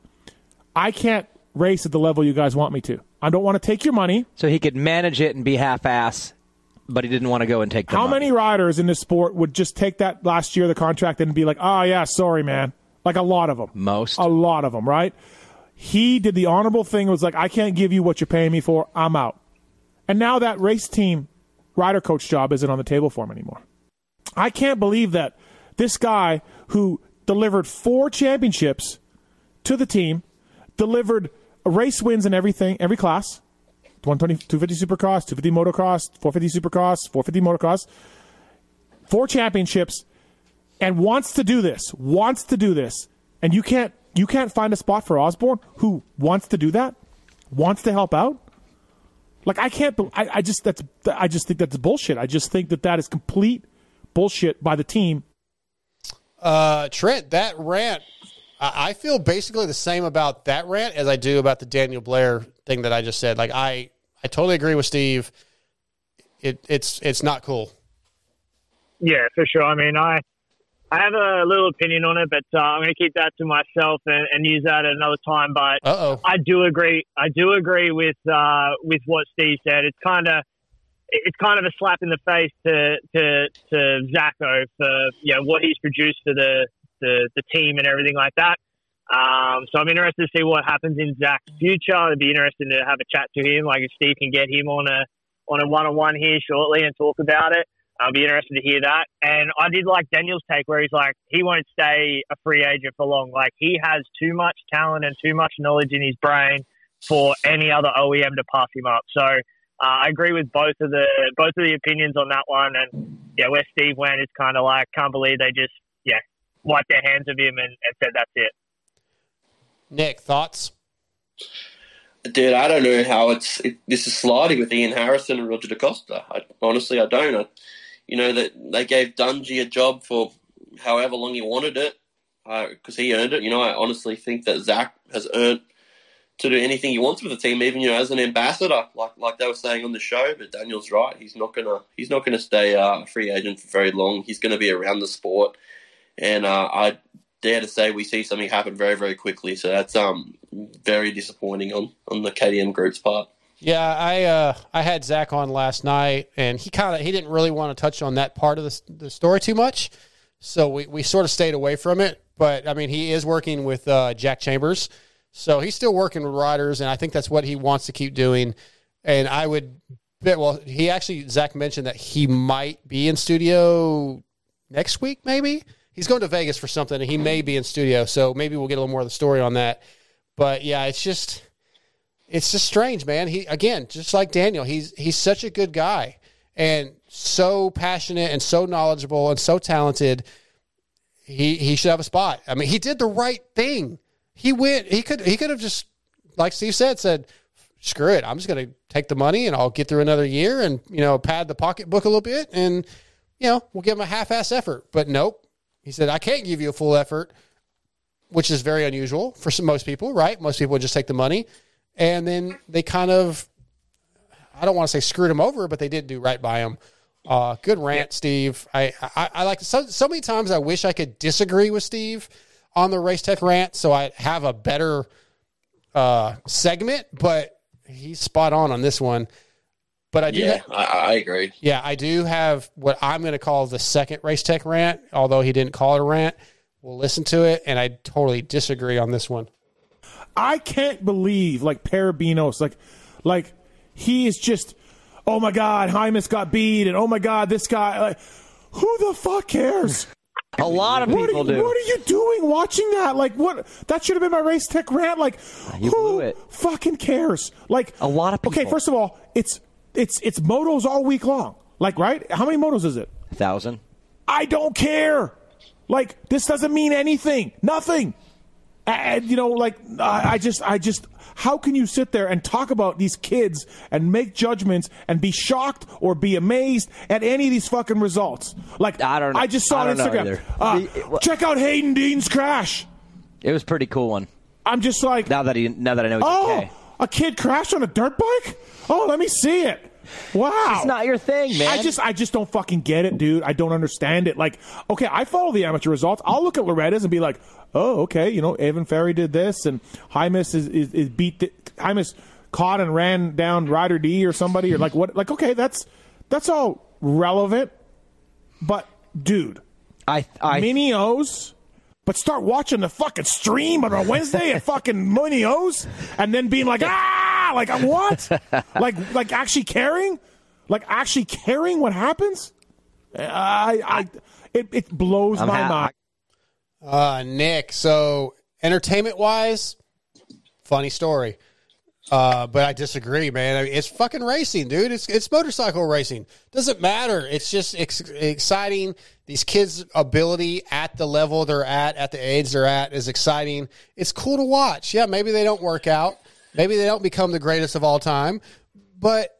I can't race at the level you guys want me to. I don't want to take your money. So he could manage it and be half ass, but he didn't want to go and take the How money. many riders in this sport would just take that last year, of the contract, and be like, oh, yeah, sorry, man? Like a lot of them. Most. A lot of them, right? He did the honorable thing, was like, I can't give you what you're paying me for. I'm out. And now that race team rider coach job isn't on the table for him anymore. I can't believe that this guy who delivered four championships to the team, delivered race wins in everything, every class 120, 250 supercross, 250 motocross, 450 supercross, 450 motocross, four championships, and wants to do this, wants to do this, and you can't you can't find a spot for Osborne who wants to do that, wants to help out. Like I can't. I, I just that's. I just think that's bullshit. I just think that that is complete bullshit by the team. Uh, Trent, that rant, I, I feel basically the same about that rant as I do about the Daniel Blair thing that I just said. Like I, I totally agree with Steve. It, it's, it's not cool. Yeah, for sure. I mean, I I have a little opinion on it, but uh, I'm going to keep that to myself and, and use that at another time. But Uh-oh. I do agree. I do agree with uh, with what Steve said. It's kind of it's kind of a slap in the face to to to ZachO for you know what he's produced for the the, the team and everything like that. Um, so I'm interested to see what happens in Zach's future. It'd be interesting to have a chat to him. Like if Steve can get him on a on a one on one here shortly and talk about it. I'll be interested to hear that. And I did like Daniel's take where he's like, he won't stay a free agent for long. Like he has too much talent and too much knowledge in his brain for any other OEM to pass him up. So uh, I agree with both of the both of the opinions on that one. And yeah, where Steve went is kind of like, can't believe they just yeah wiped their hands of him and, and said that's it. Nick, thoughts? Dude, I don't know how it's it, this is sliding with Ian Harrison and Roger De Coster. I, honestly, I don't. I, you know that they gave Dungey a job for however long he wanted it because he earned it. You know, I honestly think that Zach has earned to do anything he wants with the team, even you know as an ambassador, like like they were saying on the show. But Daniel's right; he's not gonna he's not gonna stay uh, a free agent for very long. He's to be around the sport, and uh, I dare to say we see something happen very very quickly. So that's um very disappointing on on the KTM group's part. Yeah, I uh, I had Zach on last night, and he kind of he didn't really want to touch on that part of the, the story too much, so we, we sort of stayed away from it. But I mean, he is working with uh, Jack Chambers, so he's still working with riders, and I think that's what he wants to keep doing. And I would bet. Well, he actually Zach mentioned that he might be in studio next week. Maybe he's going to Vegas for something, and he may be in studio. So maybe we'll get a little more of the story on that. But yeah, it's just it's just strange, man. He again, just like Daniel, he's he's such a good guy and so passionate and so knowledgeable and so talented. he he should have a spot. I mean, he did the right thing. He went. He could he could have just like Steve said said, screw it. I'm just going to take the money and I'll get through another year and you know pad the pocketbook a little bit and you know we'll give him a half-ass effort. But nope, he said I can't give you a full effort, which is very unusual for some, most people. Right? Most people would just take the money, and then they kind of I don't want to say screwed him over, but they did do right by him. Uh, good rant, Steve. I, I, I like so, so many times I wish I could disagree with Steve on the race tech rant so I have a better uh, segment, but he's spot on on this one. But I do, Yeah, ha- I, I agree. yeah, I do have what I'm going to call the second race tech rant, although he didn't call it a rant. We'll listen to it, and I totally disagree on this one. I can't believe like Perebijnos, like like he is just oh my god, Hymus got beat, and oh my god, this guy like who the fuck cares? A lot of What are, people you, do. what are you doing watching that? Like what that should have been my race tech rant. Like ah, You who blew it. fucking cares? Like A lot of people. Okay, first of all, it's it's it's motos all week long. Like right? How many motos is it? A Thousand. I don't care. Like this doesn't mean anything. Nothing. And you know, like I, I just, I just, how can you sit there and talk about these kids and make judgments and be shocked or be amazed at any of these fucking results? Like I don't- know. I just saw I on Instagram. Uh, The- check out Hayden Dean's crash. It was a pretty cool one. I'm just like, Now that he, now that I know he's oh, okay. a kid crashed on a dirt bike. Oh, let me see it. Wow, It's not your thing, man. I just I just don't fucking get it, dude. I don't understand it. Like, okay, I follow the amateur results. I'll look at Loretta's and be like, oh, okay, you know, Evan Ferry did this, and Hymus is is, is beat. The, Hymus caught and ran down Ryder D or somebody, or like what? Like, okay, that's that's all relevant, but dude, I I mini O's. But start watching the fucking stream on a Wednesday at fucking Mini O's, and then being like, ah, like what? like, like actually caring, like actually caring what happens. I, I, it, it blows I'm my ha- mind. Uh, Nick, so entertainment wise, funny story. Uh, but I disagree, man. I mean, it's fucking racing, dude. It's it's motorcycle racing. Doesn't matter. It's just ex- exciting. These kids' ability at the level they're at, at the age they're at, is exciting. It's cool to watch. Yeah, maybe they don't work out. Maybe they don't become the greatest of all time, but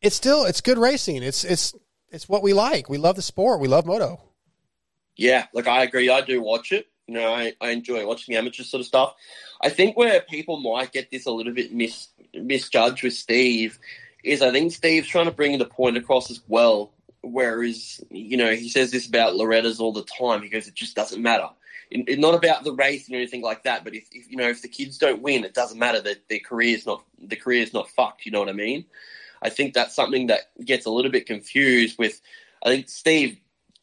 it's still it's good racing. It's it's it's what we like. We love the sport. We love moto. Yeah, like I agree. I do watch it. You know, I, I enjoy watching the amateur sort of stuff. I think where people might get this a little bit mis, misjudged with Steve is I think Steve's trying to bring the point across as well. Whereas, you know, he says this about Loretta's all the time. He goes, it just doesn't matter. It, it- not about the race or anything like that. But if, if you know, if the kids don't win, it doesn't matter. That their career's not the career's not fucked. You know what I mean? I think that's something that gets a little bit confused with. I think Steve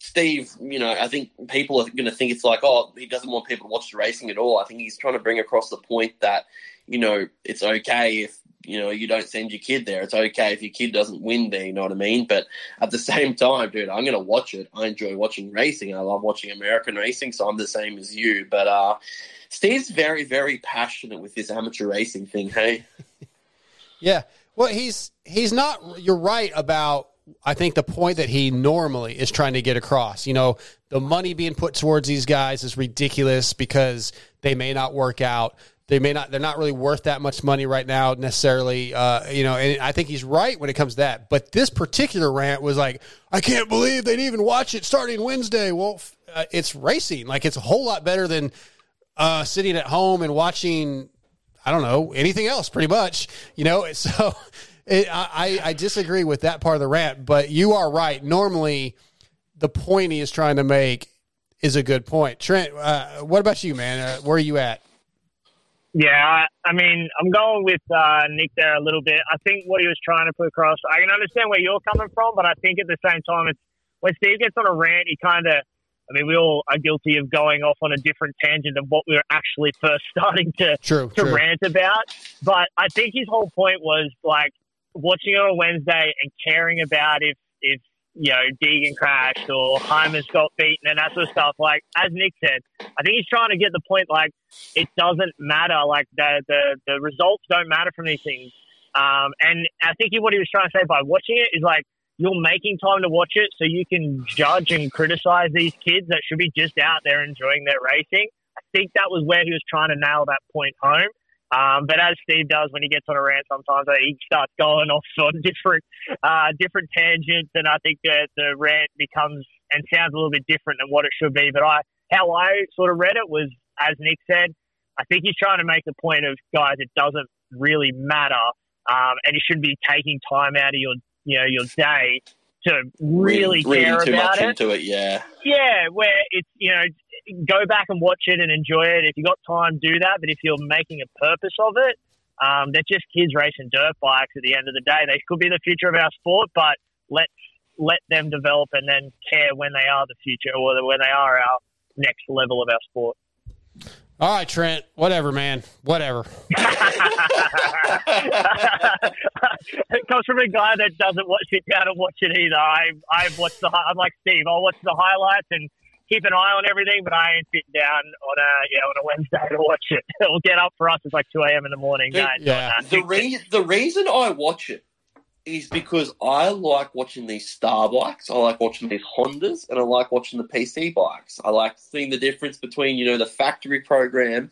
Steve, you know, I think people are going to think it's like, oh, he doesn't want people to watch the racing at all. I think he's trying to bring across the point that, you know, it's okay if, you know, you don't send your kid there. It's okay if your kid doesn't win there, you know what I mean? But at the same time, dude, I'm going to watch it. I enjoy watching racing. I love watching American racing, so I'm the same as you. But uh, Steve's very, very passionate with this amateur racing thing, hey? Yeah. Well, he's he's not. You're right about. I think the point that he normally is trying to get across. You know, the money being put towards these guys is ridiculous because they may not work out. They may not. They're not really worth that much money right now necessarily. Uh, you know, and I think he's right when it comes to that. But this particular rant was like, I can't believe they'd even watch it starting Wednesday. Well, uh, it's racing. Like it's a whole lot better than uh, sitting at home and watching I don't know anything else, pretty much. You know, so it, I I disagree with that part of the rant, but you are right. Normally, the point he is trying to make is a good point. Trent, uh, what about you, man? Uh, where are you at? Yeah, I, I mean, I'm going with uh, Nick there a little bit. I think what he was trying to put across, I can understand where you're coming from, but I think at the same time, it's when Steve gets on a rant, he kind of, I mean, we all are guilty of going off on a different tangent of what we were actually first starting to True, to true. rant about. But I think his whole point was like watching it on Wednesday and caring about if if you know Deegan crashed or Hyman's got beaten and that sort of stuff. Like as Nick said, I think he's trying to get the point like it doesn't matter. Like the the the results don't matter from these things. Um, and I think what he was trying to say by watching it is like you're making time to watch it so you can judge and criticize these kids that should be just out there enjoying their racing. I think that was where he was trying to nail that point home. Um, but as Steve does when he gets on a rant, sometimes he starts going off on different uh, different tangents, and I think that the rant becomes and sounds a little bit different than what it should be. But I, how I sort of read it was, as Nick said, I think he's trying to make the point of guys, it doesn't really matter, um, and you shouldn't be taking time out of your you know your day to really reading care too about much it. into it. Yeah, Yeah, where it's you know go back and watch it and enjoy it. If you got time, do that. But if you're making a purpose of it, um, they're just kids racing dirt bikes. At the end of the day, they could be the future of our sport, but let's let them develop and then care when they are the future or when they are our next level of our sport. All right, Trent. Whatever, man. Whatever. it comes from a guy that doesn't watch it down and watch it either. I I watch the I'm like Steve. I'll watch the highlights and keep an eye on everything, but I ain't sitting down on a yeah on a Wednesday to watch it. It'll get up for us. It's like two a.m. in the morning. No, it's not that. The, re- the reason I watch it is because I like watching these star bikes. I like watching these Hondas, and I like watching the PC bikes. I like seeing the difference between you know the factory program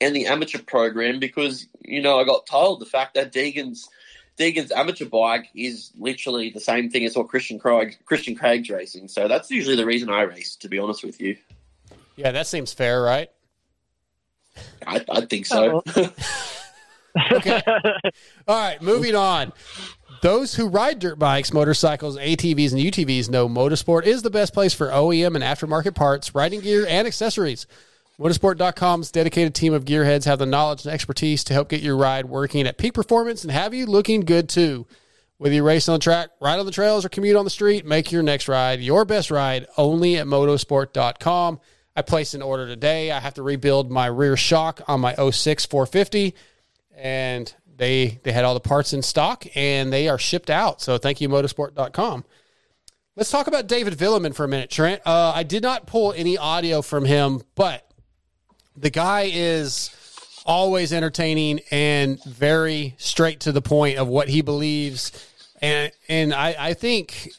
and the amateur program because you know I got told the fact that Deegan's Deegan's amateur bike is literally the same thing as what Christian Craig Christian Craig's racing. So that's usually the reason I race. To be honest with you, Yeah, that seems fair, right? I, I think so. okay. All right, moving on. Those who ride dirt bikes, motorcycles, ATVs, and UTVs know MotoSport is the best place for OEM and aftermarket parts, riding gear, and accessories. MotoSport.com's dedicated team of gearheads have the knowledge and expertise to help get your ride working at peak performance and have you looking good too. Whether you race on the track, ride on the trails, or commute on the street, make your next ride your best ride only at motosport.com. I placed an order today. I have to rebuild my rear shock on my 06 450 and they they had all the parts in stock and they are shipped out. So thank you motosport.com. Let's talk about David Vuillemin for a minute, Trent. Uh, I did not pull any audio from him, but the guy is always entertaining and very straight to the point of what he believes. And and I, I think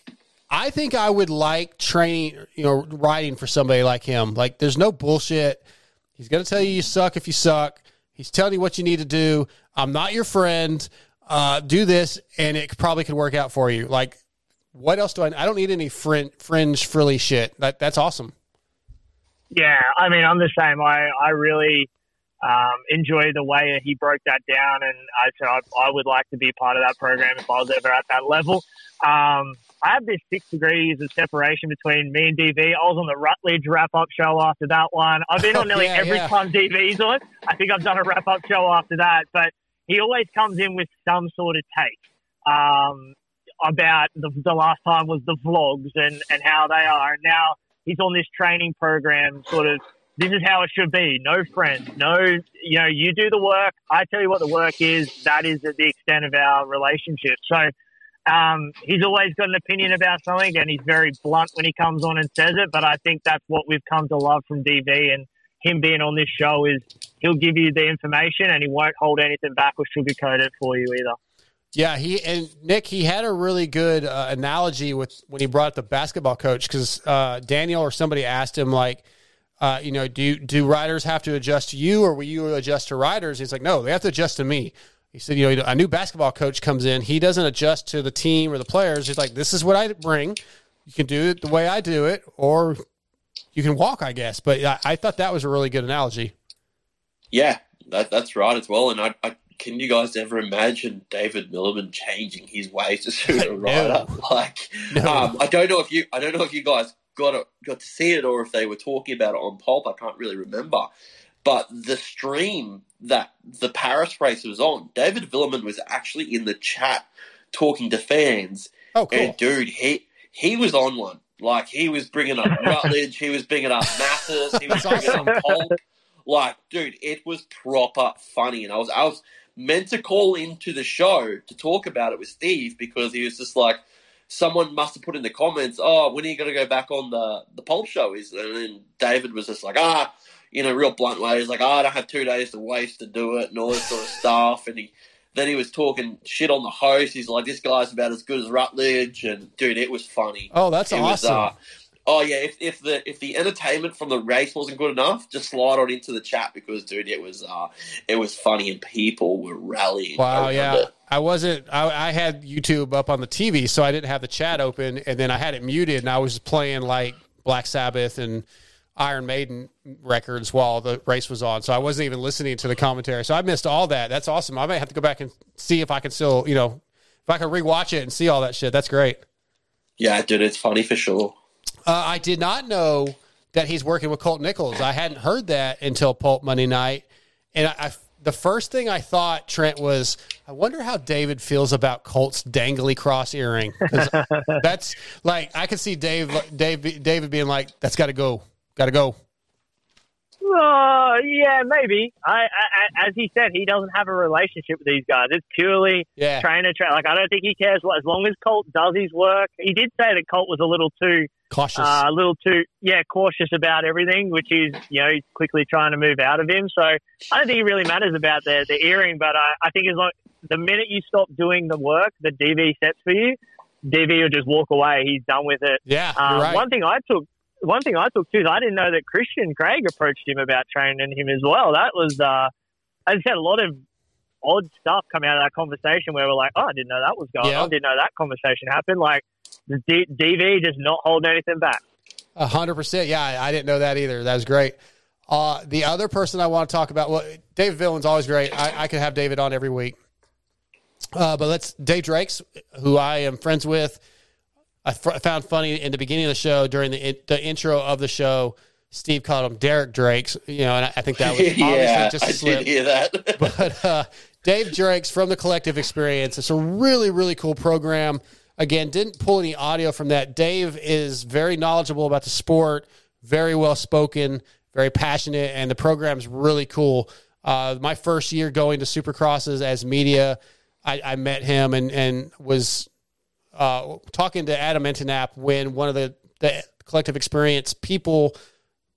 I think I would like training, you know, riding for somebody like him. Like there's no bullshit. He's gonna tell you you suck if you suck. He's telling you what you need to do. I'm not your friend. Uh, do this, and it probably could work out for you. Like, what else do I? I don't need any fringe, fringe frilly shit. That that's awesome. Yeah, I mean, I'm the same. I, I really um, enjoy the way he broke that down, and I said I, I would like to be part of that program if I was ever at that level. Um, I have this six degrees of separation between me and DV. I was on the Rutledge wrap up show after that one. I've been on nearly Yeah, every yeah. time DV's on. I think I've done a wrap up show after that, but he always comes in with some sort of take um, about the, the last time was the vlogs and, and how they are. And now he's on this training program, sort of. This is how it should be. No friends. No, you know, you do the work. I tell you what the work is. That is at the extent of our relationship. So um, he's always got an opinion about something, and he's very blunt when he comes on and says it. But I think that's what we've come to love from DV, and him being on this show is he'll give you the information, and he won't hold anything back or sugarcoat it for you either. Yeah, he and Nick he had a really good uh, analogy with when he brought up the basketball coach because uh, Daniel or somebody asked him like, uh, you know, do do riders have to adjust to you or will you adjust to riders? He's like, no, they have to adjust to me. He said, you know, a new basketball coach comes in, he doesn't adjust to the team or the players. He's like, this is what I bring. You can do it the way I do it, or you can walk, I guess. But I, I thought that was a really good analogy. Yeah, that, that's right as well. And I, I, can you guys ever imagine David Vuillemin changing his ways to suit a rider? Like, um, I don't know if you, I don't know if you guys got it, got to see it or if they were talking about it on Pulp. I can't really remember. But the stream that the Paris race was on, David Vuillemin was actually in the chat talking to fans. Oh, cool. And dude, he he was on one. Like he was bringing up Rutledge, he was bringing up Mathis, he was bringing up Polk. Like, dude, it was proper funny, and I was I was meant to call into the show to talk about it with Steve because he was just like, someone must have put in the comments, "Oh, when are you going to go back on the the Pulp show?" Is and then David was just like, "Ah." You know, real blunt way. He's like, oh, I don't have two days to waste to do it and all this sort of stuff. And he then he was talking shit on the host. He's like, "This guy's about as good as Rutledge," and dude, it was funny. Oh, that's It was, awesome. uh, oh yeah, if, if the if the entertainment from the race wasn't good enough, just slide on into the chat because dude, it was uh, it was funny and people were rallying. Wow, yeah. it. I wasn't. I, I had YouTube up on the TV, so I didn't have the chat open, and then I had it muted, and I was just playing like Black Sabbath and Iron Maiden records while the race was on. So I wasn't even listening to the commentary. So I missed all that. That's awesome. I might have to go back and see if I can still, you know, if I can rewatch it and see all that shit. That's great. Yeah, dude, it's funny for sure. Uh, I did not know that he's working with Colt Nichols. I hadn't heard that until Pulp Monday night, and I, I the first thing I thought Trent was, I wonder how David feels about Colt's dangly cross earring. that's like I could see Dave, Dave, David being like, "That's got to go, got to go." Uh, yeah, maybe. I, I, as he said, he doesn't have a relationship with these guys. It's purely Yeah. trainer train. Like I don't think he cares. What as long as Colt does his work. He did say that Colt was a little too Cautious. uh, a little too yeah cautious about everything, which is you know he's quickly trying to move out of him. So I don't think it really matters about the the earring, but I, I think as long the minute you stop doing the work that DV sets for you, DV will just walk away. He's done with it. Yeah, Um, right. One thing I took, one thing I took too is I didn't know that Christian Craig approached him about training him as well. That was, uh, I said, a lot of odd stuff coming out of that conversation where we're like, oh, I didn't know that was going Yeah. on. I didn't know that conversation happened. Like the D- DV just not holding anything back. A hundred percent. Yeah, I, I didn't know that either. That was great. Uh, the other person I want to talk about, well, David Vuillemin's always great. I, I could have David on every week. Uh, but let's Dave Drakes, who I am friends with. I f- found funny in the beginning of the show during the in, the intro of the show. Steve called him Derek Drakes, you know, and I, I think that was obviously yeah, just a I slip. did hear that. but uh, Dave Drakes from the Collective Experience. It's a really, really cool program. Again, didn't pull any audio from that. Dave is very knowledgeable about the sport, very well spoken, very passionate, and the program's really cool. Uh, my first year going to Supercrosses as media, I, I met him and and was uh, talking to Adam Enticknap when one of the, the Collective Experience people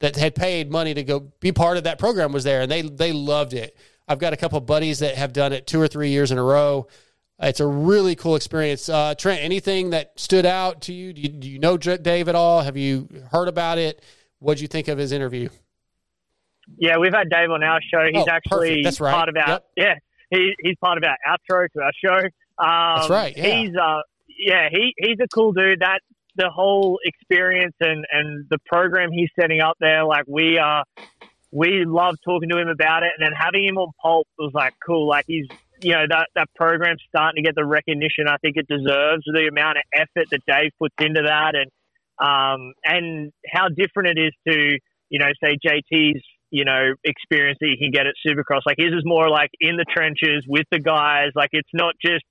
that had paid money to go be part of that program was there, and they they loved it. I've got a couple buddies that have done it two or three years in a row. It's a really cool experience. Uh, Trent, anything that stood out to you? Do you, do you know Dave at all? Have you heard about it? What'd you think of his interview? Yeah, we've had Dave on our show. He's Oh, actually. That's right. part of our Yep. yeah. He, he's part of our outro to our show. Um, That's right, yeah. He's uh yeah he he's a cool dude. That the whole experience and and the program he's setting up there. Like we uh we love talking to him about it, and then having him on Pulp was like cool. Like he's you know that that program's starting to get the recognition I think it deserves. The amount of effort that Dave puts into that, and um and how different it is to you know say JT's you know experience that you can get at Supercross. Like his is more like in the trenches with the guys. Like it's not just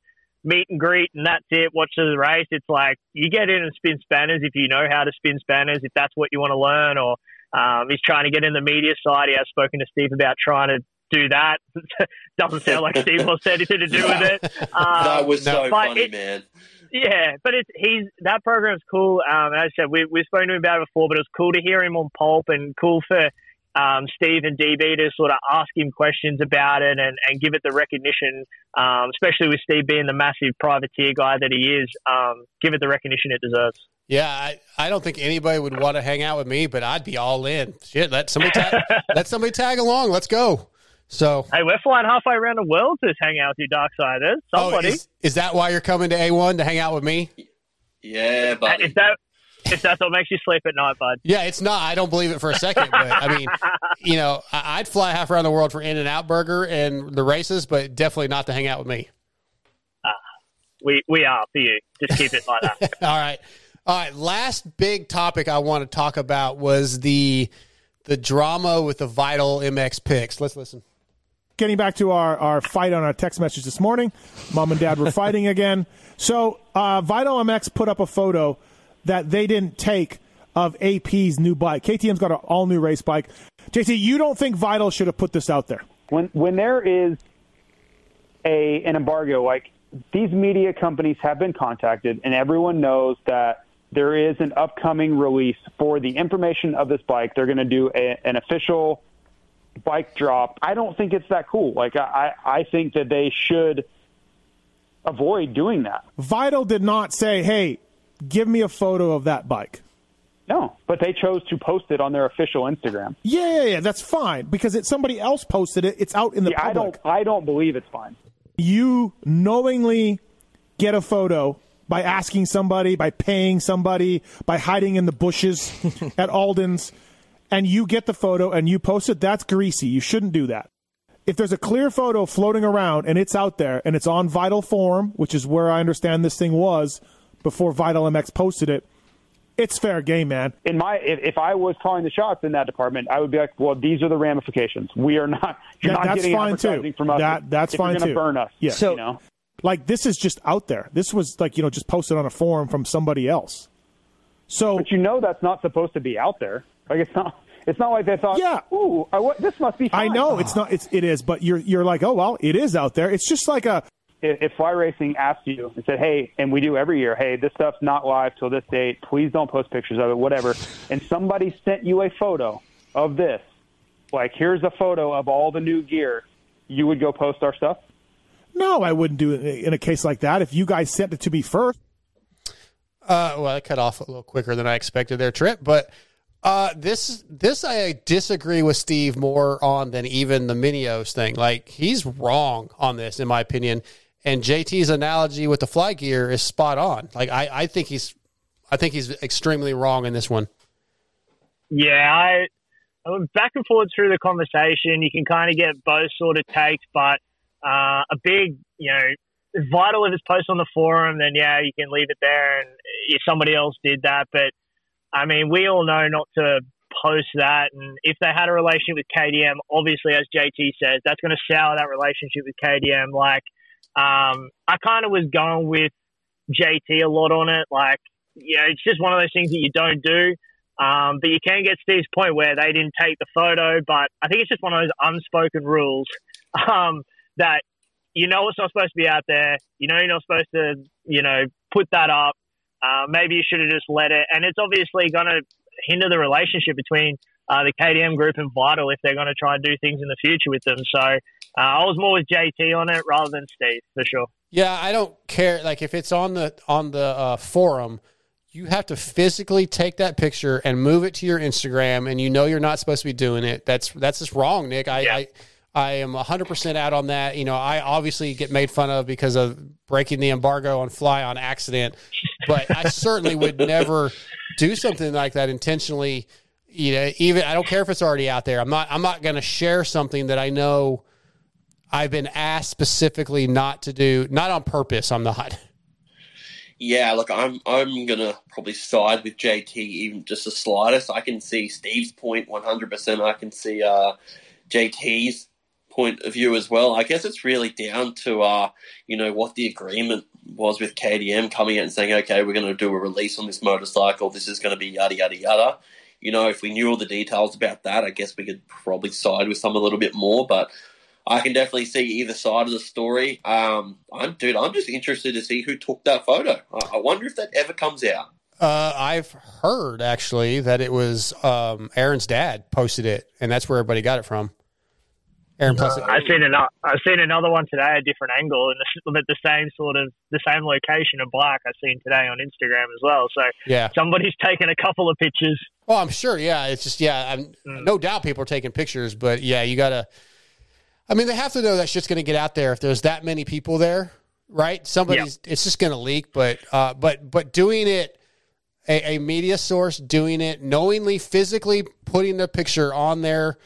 meet and greet and that's it. Watch the race. It's like you get in and spin spanners if you know how to spin spanners, if that's what you want to learn. Or um, he's trying to get in the media side. He has spoken to Steve about trying to do that. Doesn't sound like Steve wants anything to do with it. Um, that was so funny, it- man. yeah, but it's he's that program's cool. Um, as I said, we we've spoken to him about it before, but it's cool to hear him on Pulp and cool for um, Steve and DB to sort of ask him questions about it and, and give it the recognition, um, especially with Steve being the massive privateer guy that he is. Um, give it the recognition it deserves. Yeah, I, I don't think anybody would want to hang out with me, but I'd be all in. Shit, let somebody tag, let somebody tag along. Let's go. So, Hey, we're flying halfway around the world to hang out with you, Darksiders. oh, Somebody. is, is that why you're coming to A1 to hang out with me? Yeah, buddy. if that if that's what makes you sleep at night, bud. Yeah, it's not. I don't believe it for a second. But I mean, you know, I- I'd fly half around the world for In and Out Burger and the races, but definitely not to hang out with me. We we are for you. Just keep it like that. All right. All right. Last big topic I want to talk about was the the drama with the Vital MX picks. Let's listen. Getting back to our, our fight on our text message this morning, mom and dad were fighting again. So uh, Vital MX put up a photo that they didn't take of AP's new bike. KTM's got an all new race bike. JC, you don't think Vital should have put this out there? when when there is a an embargo like these media companies have been contacted and everyone knows that there is an upcoming release for the information of this bike they're going to do a, an official bike drop i don't think it's that cool like i i think that they should avoid doing that. Vital did not say, "Hey, give me a photo of that bike." No, but they chose to post it on their official Instagram. Yeah, yeah, yeah that's fine because it, somebody else posted it. It's out in the Yeah, I public. don't. I don't believe it's fine. you knowingly get a photo by asking somebody, by paying somebody, by hiding in the bushes at Aldon's, and you get the photo and you post it, that's greasy. You shouldn't do that. If there's a clear photo floating around and it's out there and it's on Vital Forum, which is where I understand this thing was before Vital MX posted it, it's fair game, man. In my, if, if I was calling the shots in that department, I would be like, "Well, these are the ramifications. We are not. You're That- not that's getting fine advertising too. from us. That that's if fine you're too. burn us. Yeah. you know. Like this is just out there. This was like you know just posted on a forum from somebody else. So, but you know that's not supposed to be out there. Like it's not. It's not like they thought. Yeah. Ooh, I, what, this must be. Fine. I know it's not. It's it is, but you're you're like, oh well, it is out there. It's just like a if, if Fly Racing asked you and said, "Hey," and we do every year, "Hey, this stuff's not live till this date. Please don't post pictures of it, whatever." and somebody sent you a photo of this, like, "Here's a photo of all the new gear," you would go post our stuff. no. I wouldn't do it in a case like that. If you guys sent it to me first, Uh, well, I cut off a little quicker than I expected their trip, but uh, this this I disagree with Steve more on than even the Mini O's thing. Like he's wrong on this, in my opinion. And JT's analogy with the fly gear is spot on. Like I, I think he's, I think he's extremely wrong in this one. Yeah, I, I went back and forth through the conversation. You can kind of get both sort of takes, but uh, a big, you know, vital if it's posted on the forum, then yeah, you can leave it there. And if somebody else did that, but I mean, we all know not to post that. And if they had a relationship with KTM, obviously, as JT says, that's going to sour that relationship with KTM. Like, um, I kind of was going with JT a lot on it. Like, yeah, it's just one of those things that you don't do. Um, but you can get to this point where they didn't take the photo, but I think it's just one of those unspoken rules um, that you know it's not supposed to be out there. You know you're not supposed to, you know, put that up. Uh, maybe you should have just let it. And it's obviously going to hinder the relationship between uh, the KTM group and Vital if they're going to try and do things in the future with them. So uh, I was more with JT on it rather than Steve for sure. Yeah, I don't care. Like if it's on the on the uh, forum, you have to physically take that picture and move it to your Instagram, and you know you're not supposed to be doing it. That's that's just wrong, Nick. I I, I am 100 percent out on that. You know, I obviously get made fun of because of breaking the embargo on Fly on accident, but I certainly would never do something like that intentionally. You know, even I don't care if it's already out there. I'm not I'm not going to share something that I know. I've been asked specifically not to do, not on purpose. I'm not. Yeah, look, I'm I'm gonna probably side with JT even just the slightest. I can see Steve's point 100. percent I can see uh, JT's point of view as well. I guess it's really down to uh, you know what the agreement was with KTM coming out and saying, okay, we're going to do a release on this motorcycle. This is going to be yada yada yada. You know, if we knew all the details about that, I guess we could probably side with some a little bit more. But I can definitely see either side of the story. Um, I'm, dude, I'm just interested to see who took that photo. I, I wonder if that ever comes out. Uh, I've heard actually that it was um, Aaron's dad posted it, and that's where everybody got it from. Aaron I've seen another. I've seen another one today, a different angle, and the, the same sort of the same location of black. I've seen today on Instagram as well. So Yeah. somebody's taken a couple of pictures. Oh, I'm sure. Yeah, it's just yeah. I'm, No doubt people are taking pictures, but yeah, you gotta. I mean, they have to know that shit's going to get out there if there's that many people there, right? Somebody's. It's just going to leak, but uh, but but doing it, a, a media source doing it knowingly, physically putting the picture on their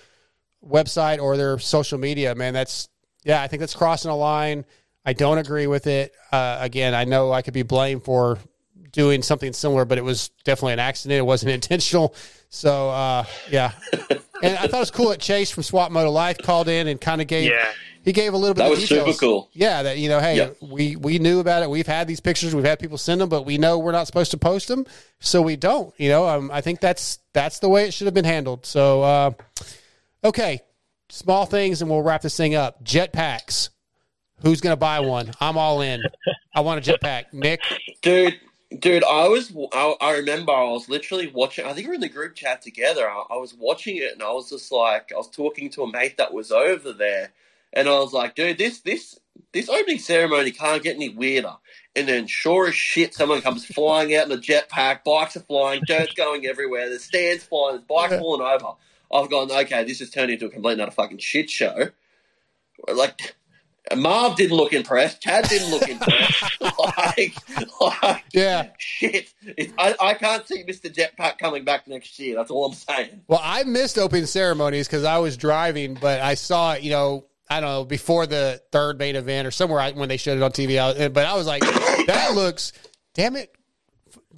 website or their social media, man, that's yeah. I think that's crossing a line. I don't agree with it. Uh, again, I know I could be blamed for doing something similar, but it was definitely an accident. It wasn't intentional. So uh, yeah, and I thought it was cool that Chase from Swap Moto Live called in and kind of gave Yeah. he gave a little bit That of was details. super cool. Yeah, that you know, hey, Yep. we we knew about it. We've had these pictures. We've had people send them, but we know we're not supposed to post them, so we don't. You know, um, I think that's that's the way it should have been handled. So uh, okay, small things, and we'll wrap this thing up. Jetpacks. Who's going to buy one? I'm all in. I want a jetpack. Nick. Dude, dude, I was, I, I remember I was literally watching, I think we were in the group chat together. I, I was watching it and I was just like, I was talking to a mate that was over there and I was like, dude, this this this opening ceremony can't get any weirder. And then, sure as shit, someone comes flying out in a jetpack. Bikes are flying, dirt's going everywhere. The stands flying, there's bikes falling over. I've gone, okay, this has turned into a complete another fucking shit show. Like, Marv didn't look impressed. Chad didn't look impressed. like, like, Yeah. shit. I, I can't see Mr. Jetpack coming back next year. That's all I'm saying. Well, I missed opening ceremonies because I was driving, but I saw it, you know, I don't know, before the third main event or somewhere I, when they showed it on TV. I, but I was like, that looks, damn it.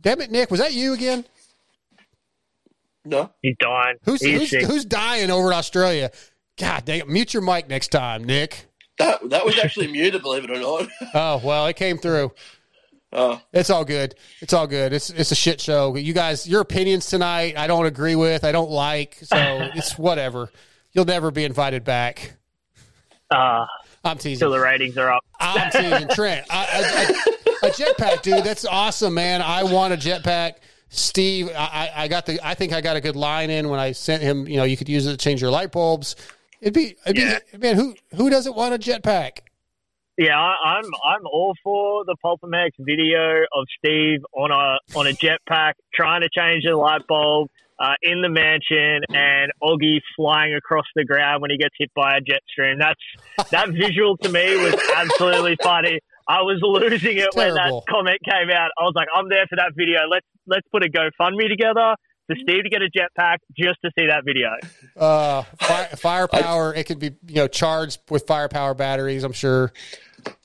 Damn it, Nick. Was that you again? No. He's dying. Who's, He's who's, who's dying over in Australia? God dang it. Mute your mic next time, Nick. That, that was actually muted, believe it or not. Oh, well, it came through. Oh. It's all good. It's all good. It's it's a shit show. You guys, your opinions tonight, I don't agree with. I don't like. So it's whatever. You'll never be invited back. Uh, I'm teasing. till the ratings are up. I'm teasing Trent. I, I, I, a jetpack, dude. That's awesome, man. I want a jetpack. Steve, I, I got the. I think I got a good line in when I sent him. You know, you could use it to change your light bulbs. It'd be, it'd be man. Who who doesn't want a jetpack? Yeah, I, I'm I'm all for the PulpMX video of Steve on a on a jetpack trying to change the light bulb uh, in the mansion, and Oggy flying across the ground when he gets hit by a jet stream. That's that visual to me was absolutely funny. I was losing it when that comment came out. I was like, I'm there for that video. Let's let's put a GoFundMe together for Steve to get a jetpack just to see that video. Uh, fire, firepower. It could be you know charged with firepower batteries. I'm sure.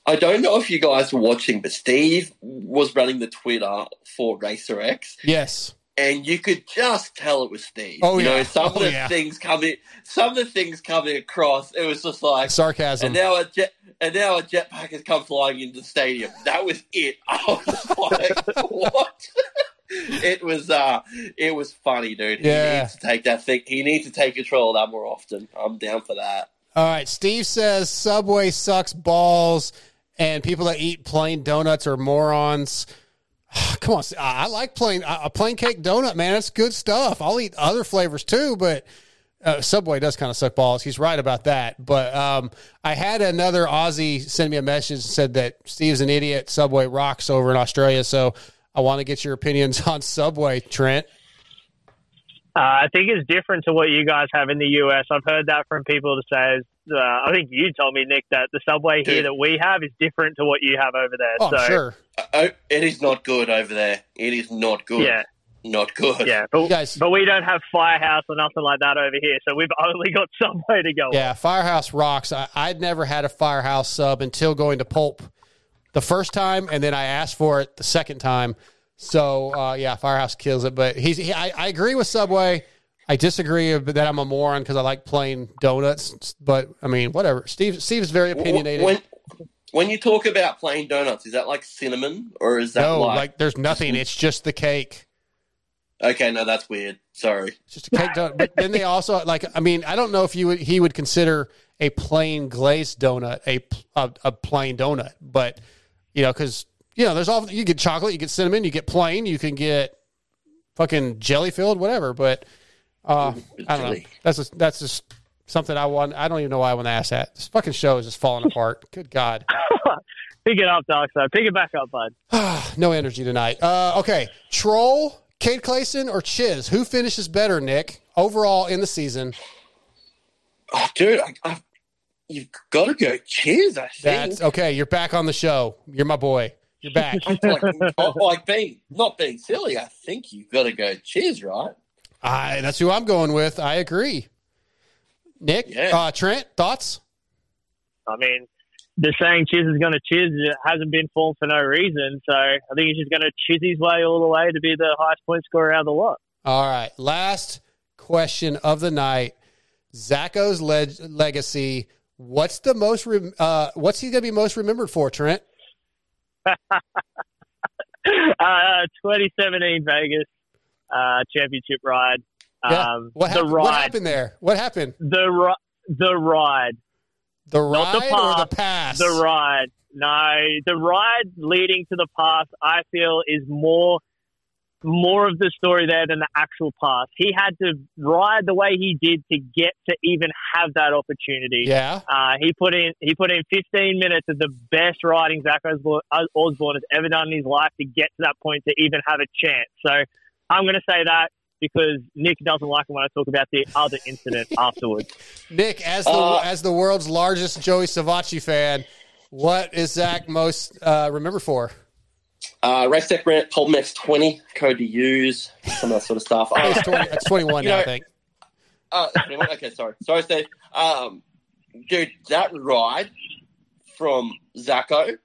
I don't know if you guys were watching, but Steve was running the Twitter for Racer X. Yes. And you could just tell it was Steve. Oh, you know, yeah. some of Oh, the yeah. things coming, some of the things coming across, it was just like Sarcasm. And now a jet, and now a jetpack has come flying into the stadium. That was it. I was like, what? it was, uh, it was funny, dude. Yeah. He needs to take that thing. He needs to take control of that more often. I'm down for that. All right. Steve says Subway sucks balls, and people that eat plain donuts are morons. Come on, I I like plain a plain cake donut, man. It's good stuff. I'll eat other flavors too, but uh, Subway does kind of suck balls. He's right about that. But um, I had another Aussie send me a message and said that Steve's an idiot. Subway rocks over in Australia, so I want to get your opinions on Subway, Trent. Uh, I think it's different to what you guys have in the US. I've heard that from people to say. Uh, I think you told me, Nick, that the subway here that we have is different to what you have over there. Oh, so, sure. Oh, it is not good over there. It is not good. Yeah. Not good. Yeah, but, but we don't have Firehouse or nothing like that over here, so we've only got Subway to go. Yeah, Firehouse rocks. I, I'd never had a Firehouse sub until going to Pulp the first time, and then I asked for it the second time. So uh, yeah, Firehouse kills it. But he's he, I, I agree with Subway. I disagree that I'm a moron because I like plain donuts. But I mean, whatever. Steve Steve's very opinionated. When when you talk about plain donuts, is that like cinnamon or is that no, like, like there's nothing. It's just the cake. Okay, no, that's weird. Sorry. Just a cake donut. But then they also like. I mean, I don't know if you would, he would consider a plain glazed donut a a, a plain donut, but you know, because you know, there's all you get chocolate, you get cinnamon, you get plain, you can get fucking jelly filled, whatever. But uh, I don't know. That's just, that's just something I want. I don't even know why I want to ask that. This fucking show is just falling apart. Good God. Pick it up, Dark Side. Pick it back up, bud. no energy tonight. Uh, okay, Troll, Cade Clason, or Chiz? Who finishes better, Nick? Overall in the season. Oh, dude, I, I, you've got to go. Chiz. I think. That's okay. You're back on the show. You're my boy. You're back. like, like being not being silly. I think you've got to go. Chiz, right? I, that's who I'm going with. I agree. Nick, Yeah. uh, Trent, thoughts? I mean, the saying "Chiz is going to chiz" it hasn't been formed for no reason. So I think he's just going to chiz his way all the way to be the highest point scorer out of the lot. All right. Last question of the night. Zacho's leg- legacy. What's the most? Rem- uh, what's he going to be most remembered for, Trent? uh, 2017 Vegas uh, championship ride. Yeah. Um, What, the happened, ride. what happened there? What happened? The ri- the ride. The Not ride the pass, or the pass? The ride. No, the ride leading to the pass, I feel, is more more of the story there than the actual pass. He had to ride the way he did to get to even have that opportunity. Yeah. Uh, he put in he put in 15 minutes of the best riding Zach Osborne, Osborne has ever done in his life to get to that point to even have a chance. So I'm going to say that because Nick doesn't like it when I talk about the other incident afterwards. Nick, as the Uh, as the world's largest Joey Savatgy fan, what is Zach most uh, remembered for? Uh, race tech rent, Pulp MX 20, code to use, some of that sort of stuff. I think it's Uh, 20 it's 21 you now, know, I think. Uh, okay, sorry. Sorry, Steve. Um, dude, that ride from Zacho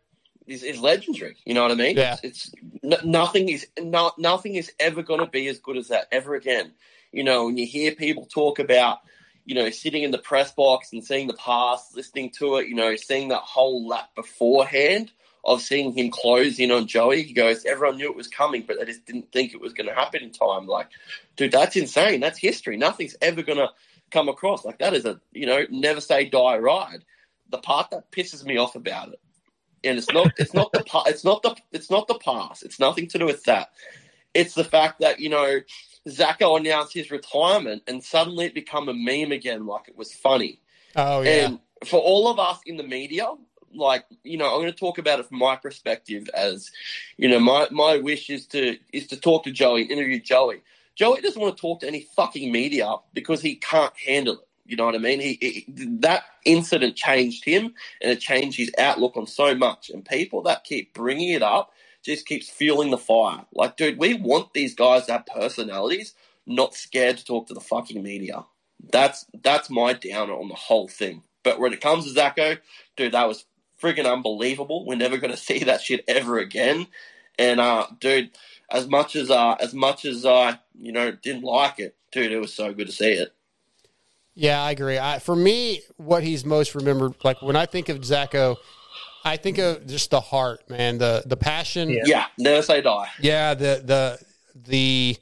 is, is legendary. You know what I mean? Yeah. It's, n- nothing is no, nothing is ever going to be as good as that ever again. You know, when you hear people talk about, you know, sitting in the press box and seeing the pass, listening to it, you know, seeing that whole lap beforehand of seeing him close in on Joey, he goes, everyone knew it was coming, but they just didn't think it was going to happen in time. Like, dude, that's insane. That's history. Nothing's ever going to come across. Like, that is a, you know, never say die ride. The part that pisses me off about it and it's not it's not the it's not the it's not the pass. It's nothing to do with that. It's the fact that you know Zacho announced his retirement, and suddenly it become a meme again, like it was funny. Oh yeah. And for all of us in the media, like you know, I'm going to talk about it from my perspective. As you know, my my wish is to is to talk to Joey, interview Joey. Joey doesn't want to talk to any fucking media because he can't handle it. You know what I mean? He, he that incident changed him, and it changed his outlook on so much. And people that keep bringing it up just keeps fueling the fire. Like, dude, we want these guys to have personalities, not scared to talk to the fucking media. That's that's my downer on the whole thing. But when it comes to Zacho, dude, that was friggin' unbelievable. We're never gonna see that shit ever again. And uh, dude, as much as uh, as much as I, you know, didn't like it, dude, it was so good to see it. Yeah, I agree. I, for me, what he's most remembered, like when I think of Zacho, I think of just the heart, man, the the passion. Yeah, never say die. Yeah, the the the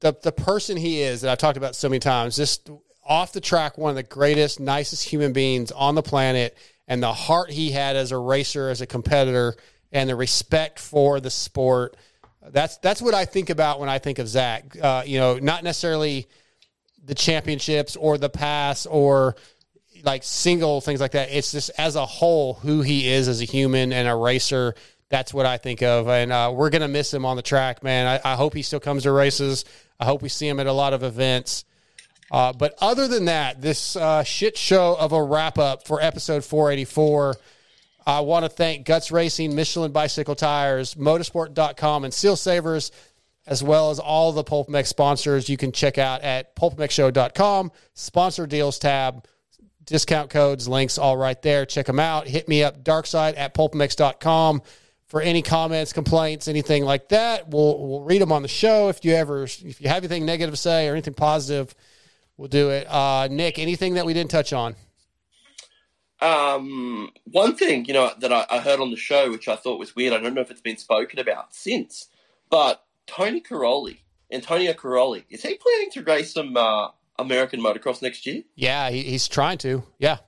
the the person he is that I've talked about so many times, just off the track, one of the greatest, nicest human beings on the planet, and the heart he had as a racer, as a competitor, and the respect for the sport. That's that's what I think about when I think of Zach. Uh, you know, not necessarily the championships or the pass or like single things like that. It's just as a whole who he is as a human and a racer. That's what I think of, and uh, we're gonna miss him on the track, man. I, I hope he still comes to races. I hope we see him at a lot of events. Uh, but other than that, this uh, shit show of a wrap up for episode 484. I want to thank Guts Racing, Michelin Bicycle Tires, MotoSport.com, and Seal Savers, as well as all the PulpMX sponsors you can check out at pulpmxshow.com. Sponsor deals tab, discount codes, links all right there. Check them out. Hit me up, darkside at pulpmx.com for any comments, complaints, anything like that. We'll, we'll read them on the show. If you ever, if you have anything negative to say or anything positive, we'll do it. Uh, Nick, anything that we didn't touch on? Um, one thing you know that I, I heard on the show, which I thought was weird. I don't know if it's been spoken about since, but Tony Cairoli, Antonio Cairoli, is he planning to race some uh, American motocross next year? Yeah, he, he's trying to. Yeah.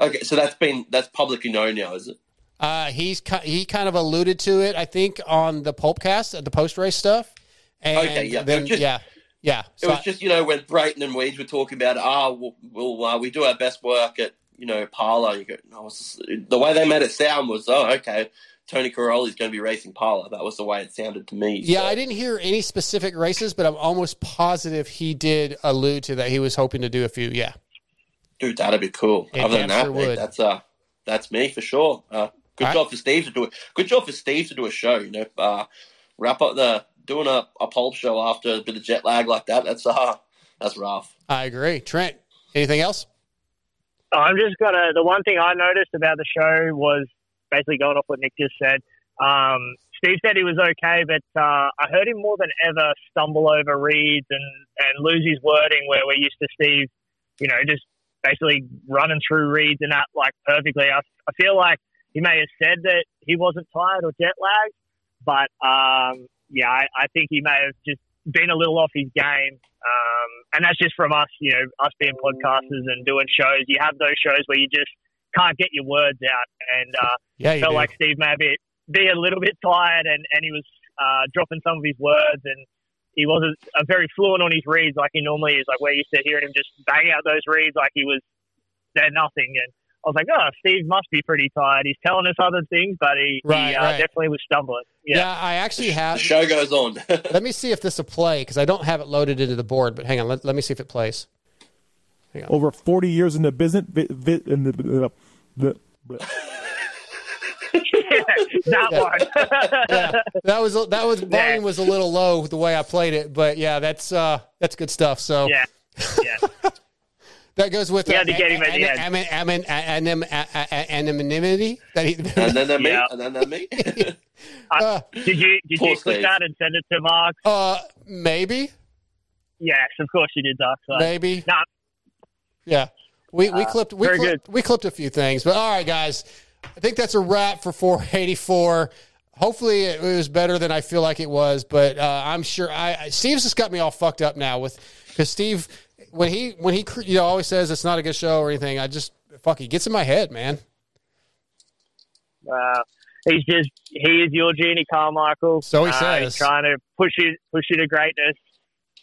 Okay, so that's been that's publicly known now, is it? Uh, he's he kind of alluded to it, I think, on the Pulpcast, at the post race stuff. And okay, yeah, then, It was just- yeah, yeah. It was just you know when Brayton and Weeds were talking about, ah, we'll, we'll uh, we do our best work at you know Pala. You go, no, the way they made it sound was, oh, okay, Tony Cairoli's going to be racing Pala. That was the way it sounded to me. Yeah, I didn't hear any specific races, but I'm almost positive he did allude to that he was hoping to do a few. Yeah. Dude, that'd be cool. It Other than that, sure mate, that's uh, that's me for sure. Uh, good All right. job for Steve to do it. Good job for Steve to do a show. You know, uh, wrap up the doing a, a pulp show after a bit of jet lag like that. That's uh, that's rough. I agree. Trent, anything else? I'm just gonna. The one thing I noticed about the show was basically going off what Nick just said. Um, Steve said he was okay, but uh, I heard him more than ever stumble over reads and and lose his wording. Where we're used to Steve, you know, just basically running through reads and that like perfectly. I, I feel like he may have said that he wasn't tired or jet lagged, but um, yeah, I, I think he may have just been a little off his game. Um, and that's just from us, you know, us being podcasters and doing shows. You have those shows where you just can't get your words out. And uh, Yeah, you felt do. like Steve may be, be a little bit tired and, and he was uh, dropping some of his words. And he wasn't uh, very fluent on his reads like he normally is. Like where you sit hearing him just bang out those reads like he was they're nothing. And I was like, oh, Steve must be pretty tired. He's telling us other things, but he, Right, he uh, right. definitely was stumbling. Yeah, Yeah. I actually have. The show goes on. let me see if this will play because I don't have it loaded into the board. But hang on, let, let me see if it plays. Over 40 years in the business, vi, vi, in the, the, the, that one. yeah, that was that was volume was a little low the way I played it, but yeah, that's uh that's good stuff. So yeah, yeah. that goes with You had to get him at the end. anonymity that he. and then. Yeah. And then they're me. Uh, did you did you click Steve. that and send it to Mark? Uh, maybe, Yes, of course you did, Dark Side. maybe. Nah, Yeah, we we Uh, clipped we clipped, we clipped a few things, but all right, guys, I think that's a wrap for 484. Hopefully, it was better than I feel like it was, but uh, I'm sure I, I Steve's just got me all fucked up now with because Steve when he when he you know always says it's not a good show or anything. I just fuck he gets in my head, man. uh, he's just he is your Genie Carmichael. So he Uh, says. He's trying to push you push you to greatness.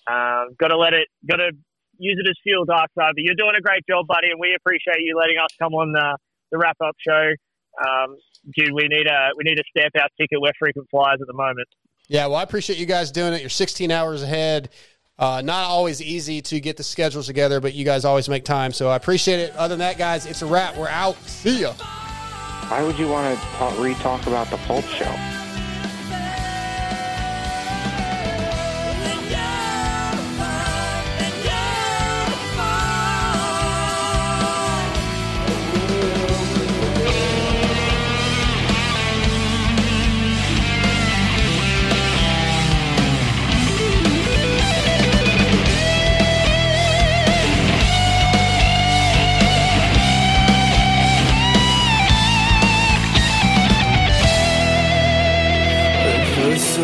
Um, got to let it. Got to use it as fuel, Dark Side. But you're doing a great job, buddy, and we appreciate you letting us come on the the wrap up show. Um, dude, we need a we need a stamp out ticket. We're frequent flyers at the moment. Yeah, well, I appreciate you guys doing it. You're 16 hours ahead. Uh, not always easy to get the schedules together, but you guys always make time. So I appreciate it. Other than that, guys, it's a wrap. We're out. See ya. Why would you want to talk, re-talk about the Pulp Show?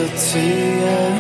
Adversity